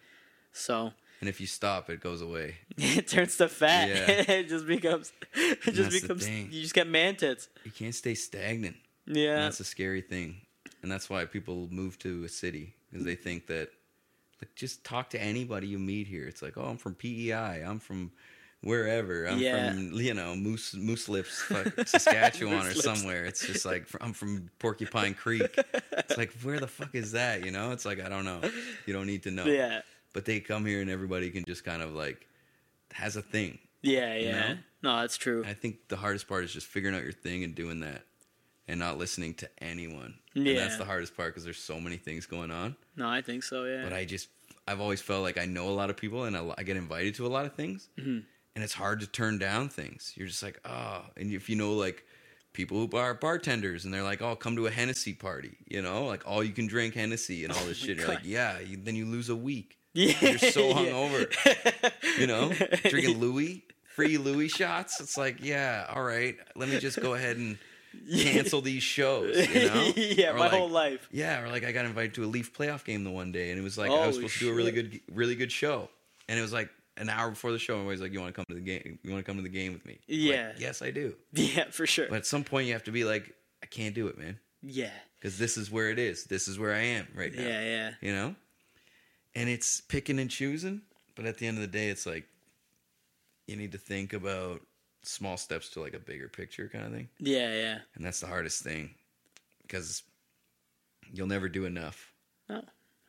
So And if you stop, it goes away. [laughs] it turns to fat. Yeah. [laughs] it just becomes. It just becomes. You just get man tits. You can't stay stagnant. Yeah. And that's a scary thing, and that's why people move to a city because they think that, like, just talk to anybody you meet here. It's like, oh, I'm from PEI. I'm from wherever. I'm Yeah. from you know Moose Moose Lips, [laughs] fuck, Saskatchewan or Lips. somewhere. It's just like I'm from Porcupine Creek. It's like where the fuck is that? You know? It's like I don't know. You don't need to know. yeah. But they come here and everybody can just kind of like has a thing. Yeah, yeah. know? No, that's true. I think the hardest part is just figuring out your thing and doing that, and not listening to anyone. And Yeah. that's the hardest part because there's so many things going on. No, I think so. Yeah. But I just, I've always felt like I know a lot of people and I, I get invited to a lot of things, Mm-hmm. and it's hard to turn down things. You're just like, oh, and if you know like people who are bartenders and they're like, oh, come to a Hennessy party, you know, like all you can drink Hennessy and all this shit. You're like, Oh yeah, you, then you lose a week. Yeah. You're so [laughs] hungover. you know, drinking Louis, free Louis shots. It's like, yeah, all right, let me just go ahead and [laughs] cancel these shows. You [laughs] know, yeah, Or my like- whole life. Yeah, or like I got invited to a Leaf playoff game the one day, and it was like I Oh, was supposed to do a really good, really good show, and it was like an hour before the show. and Everybody's like, "You want to come to the game? You want to come to the game with me?" Like, Yeah. yes, I do. Yeah, for sure. But at some point, you have to be like, "I can't do it, man," yeah. because this is where it is. This is where I am right now Yeah, yeah. you know and it's picking and choosing but at the end of the day it's like you need to think about small steps to like a bigger picture kind of thing Yeah, yeah. and that's the hardest thing because you'll never do enough No.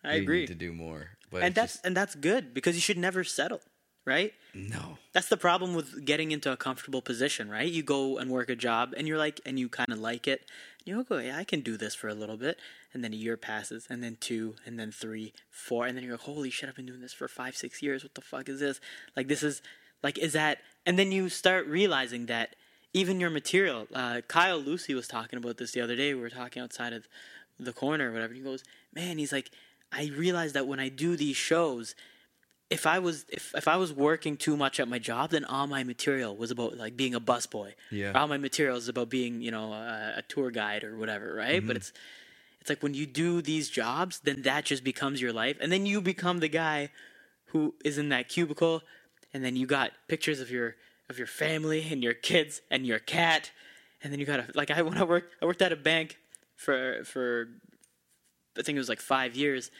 I You agree. need to do more but and that's just- and that's good because you should never settle, right? no That's the problem with getting into a comfortable position, right? You go and work a job and you're like and you kind of like it. You go, yeah, I can do this for a little bit. And then a year passes, and then two, and then three, four, and then you're like, holy shit, I've been doing this for five, six years. What the fuck is this? Like, this is, like, is that, and then you start realizing that even your material, uh, Kyle Lucy was talking about this the other day. We were talking outside of the corner or whatever. He goes, man, he's like, I realized that when I do these shows, if I was if, if I was working too much at my job, then all my material was about like being a busboy. Yeah. All my material is about being you know a, a tour guide or whatever, right? Mm-hmm. But it's it's like when you do these jobs, then that just becomes your life, and then you become the guy who is in that cubicle, and then you got pictures of your of your family and your kids and your cat, and then you got to like I when I worked I worked at a bank for for I think it was like five years,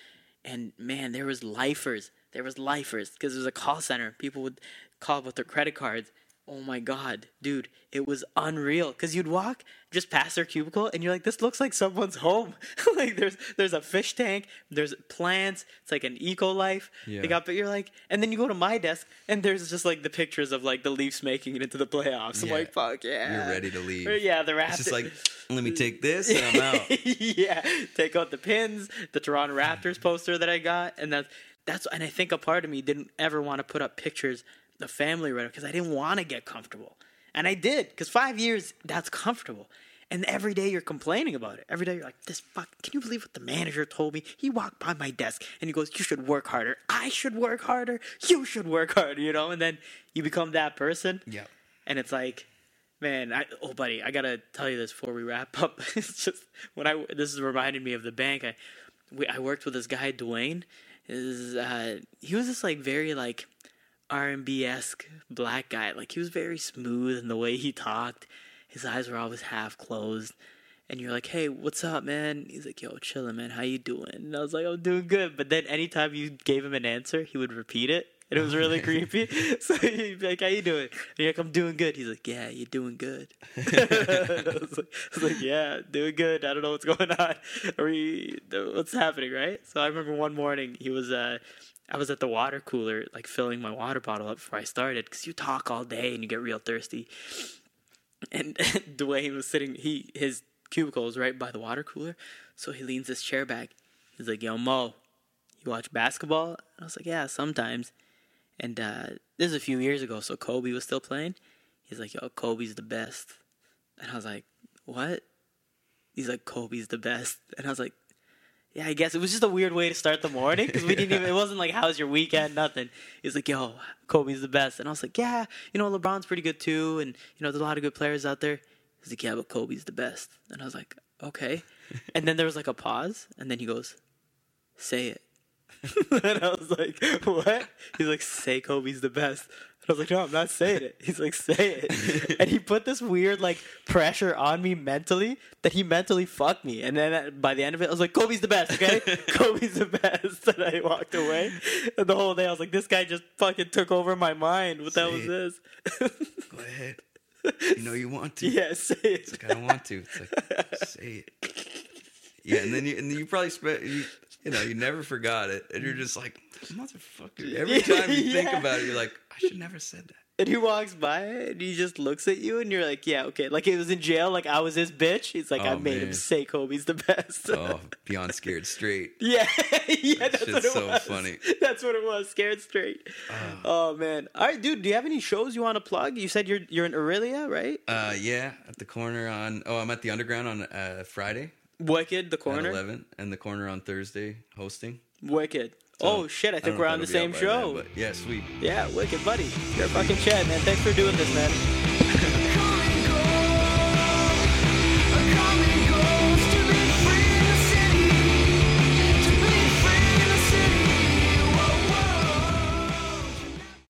and man, there was lifers. There was lifers because it was a call center. People would call with their credit cards. Oh my god, dude, it was unreal. Because you'd walk just past their cubicle, and you're like, "This looks like someone's home." [laughs] like there's there's a fish tank, there's plants. It's like an eco life. Yeah. They got, but you're like, and then you go to my desk, and there's just like the pictures of like the Leafs making it into the playoffs. I'm Yeah. like, "Fuck yeah!" you're ready to leave Or, yeah, the Raptors. it's just like let me take this and i'm out [laughs] yeah, take out the pins, the Toronto Raptors poster that I got, and that's that's and I think a part of me didn't ever want to put up pictures of family right because I didn't want to get comfortable, and I did because five years that's comfortable, And every day you're complaining about it. Every day you're like, this fuck, can you believe what the manager told me? He walked by my desk and he goes, you should work harder. I should work harder. You should work harder, you know? And then you become that person. Yeah. And it's like, man, I, oh, buddy, I gotta tell you this before we wrap up. [laughs] it's just when I this is reminding me of the bank. I we, I worked with this guy Dwayne. Is uh, he was this like very like R and B esque black guy. Like he was very smooth in the way he talked. His eyes were always half closed. And you're like, hey, what's up, man? He's like, yo, chillin', man. How you doing? And I was like, I'm doing good. But then anytime you gave him an answer, he would repeat it. And it was really [laughs] creepy. [laughs] So he'd be like, how you doing? And you're like, I'm doing good. He's like, yeah, you're doing good. [laughs] I, was like, I was like, yeah, doing good. I don't know what's going on. Are we, what's happening, right? So I remember one morning he was, uh, I was at the water cooler, like filling my water bottle up before I started, because you talk all day and you get real thirsty. And Dwayne was sitting, he his cubicle was right by the water cooler, so he leans his chair back. He's like, "Yo, Mo, you watch basketball?" And I was like, "Yeah, sometimes." And uh, this is a few years ago, so Kobe was still playing. He's like, "Yo, Kobe's the best," and I was like, "What?" He's like, "Kobe's the best," [laughs] and I was like, yeah, I guess it was just a weird way to start the morning because we didn't even. It wasn't like, "How's your weekend?" Nothing. He's like, "Yo, Kobe's the best," and I was like, "Yeah, you know, LeBron's pretty good too, and you know, there's a lot of good players out there." He's like, "Yeah, but Kobe's the best," and I was like, "Okay," and then there was like a pause, and then he goes, "Say it," [laughs] and I was like, "What?" He's like, "Say Kobe's the best." And I was like, "No, I'm not saying it." He's like, "Say it," and he put this weird like pressure on me mentally that he mentally fucked me. And then uh, by the end of it, I was like, "Kobe's the best, okay? [laughs] Kobe's the best." And I walked away. And the whole day, I was like, "This guy just fucking took over my mind. What the hell was this?" Go ahead. [laughs] You know you want to. yeah, say it. It's like I don't want to. It's like say it. Yeah, and then you and then you probably spent you, you know you never forgot it, and you're just like motherfucker. [laughs] Every time you think about it, you're like I should never said that. And he walks by and he just looks at you and you're like, yeah, okay. Like he was in jail, like I was his bitch. He's like, I Oh, made him say Kobe's the best. Oh, beyond scared straight. [laughs] yeah, yeah, that's what it so was. funny. [laughs] That's what it was. Scared straight. Oh man. All right, dude. Do you have any shows you want to plug? You said you're you're in Orillia, right? Uh, yeah, at the corner on. Oh, I'm at the Underground on uh, Friday Wicked, the at corner. 11, and the corner on Thursday hosting. Wicked. So, oh shit! I think know we're on the same be out by then, show. but yeah, sweet. yeah, wicked, buddy. You're a fucking Chad, man. Thanks for doing this, man.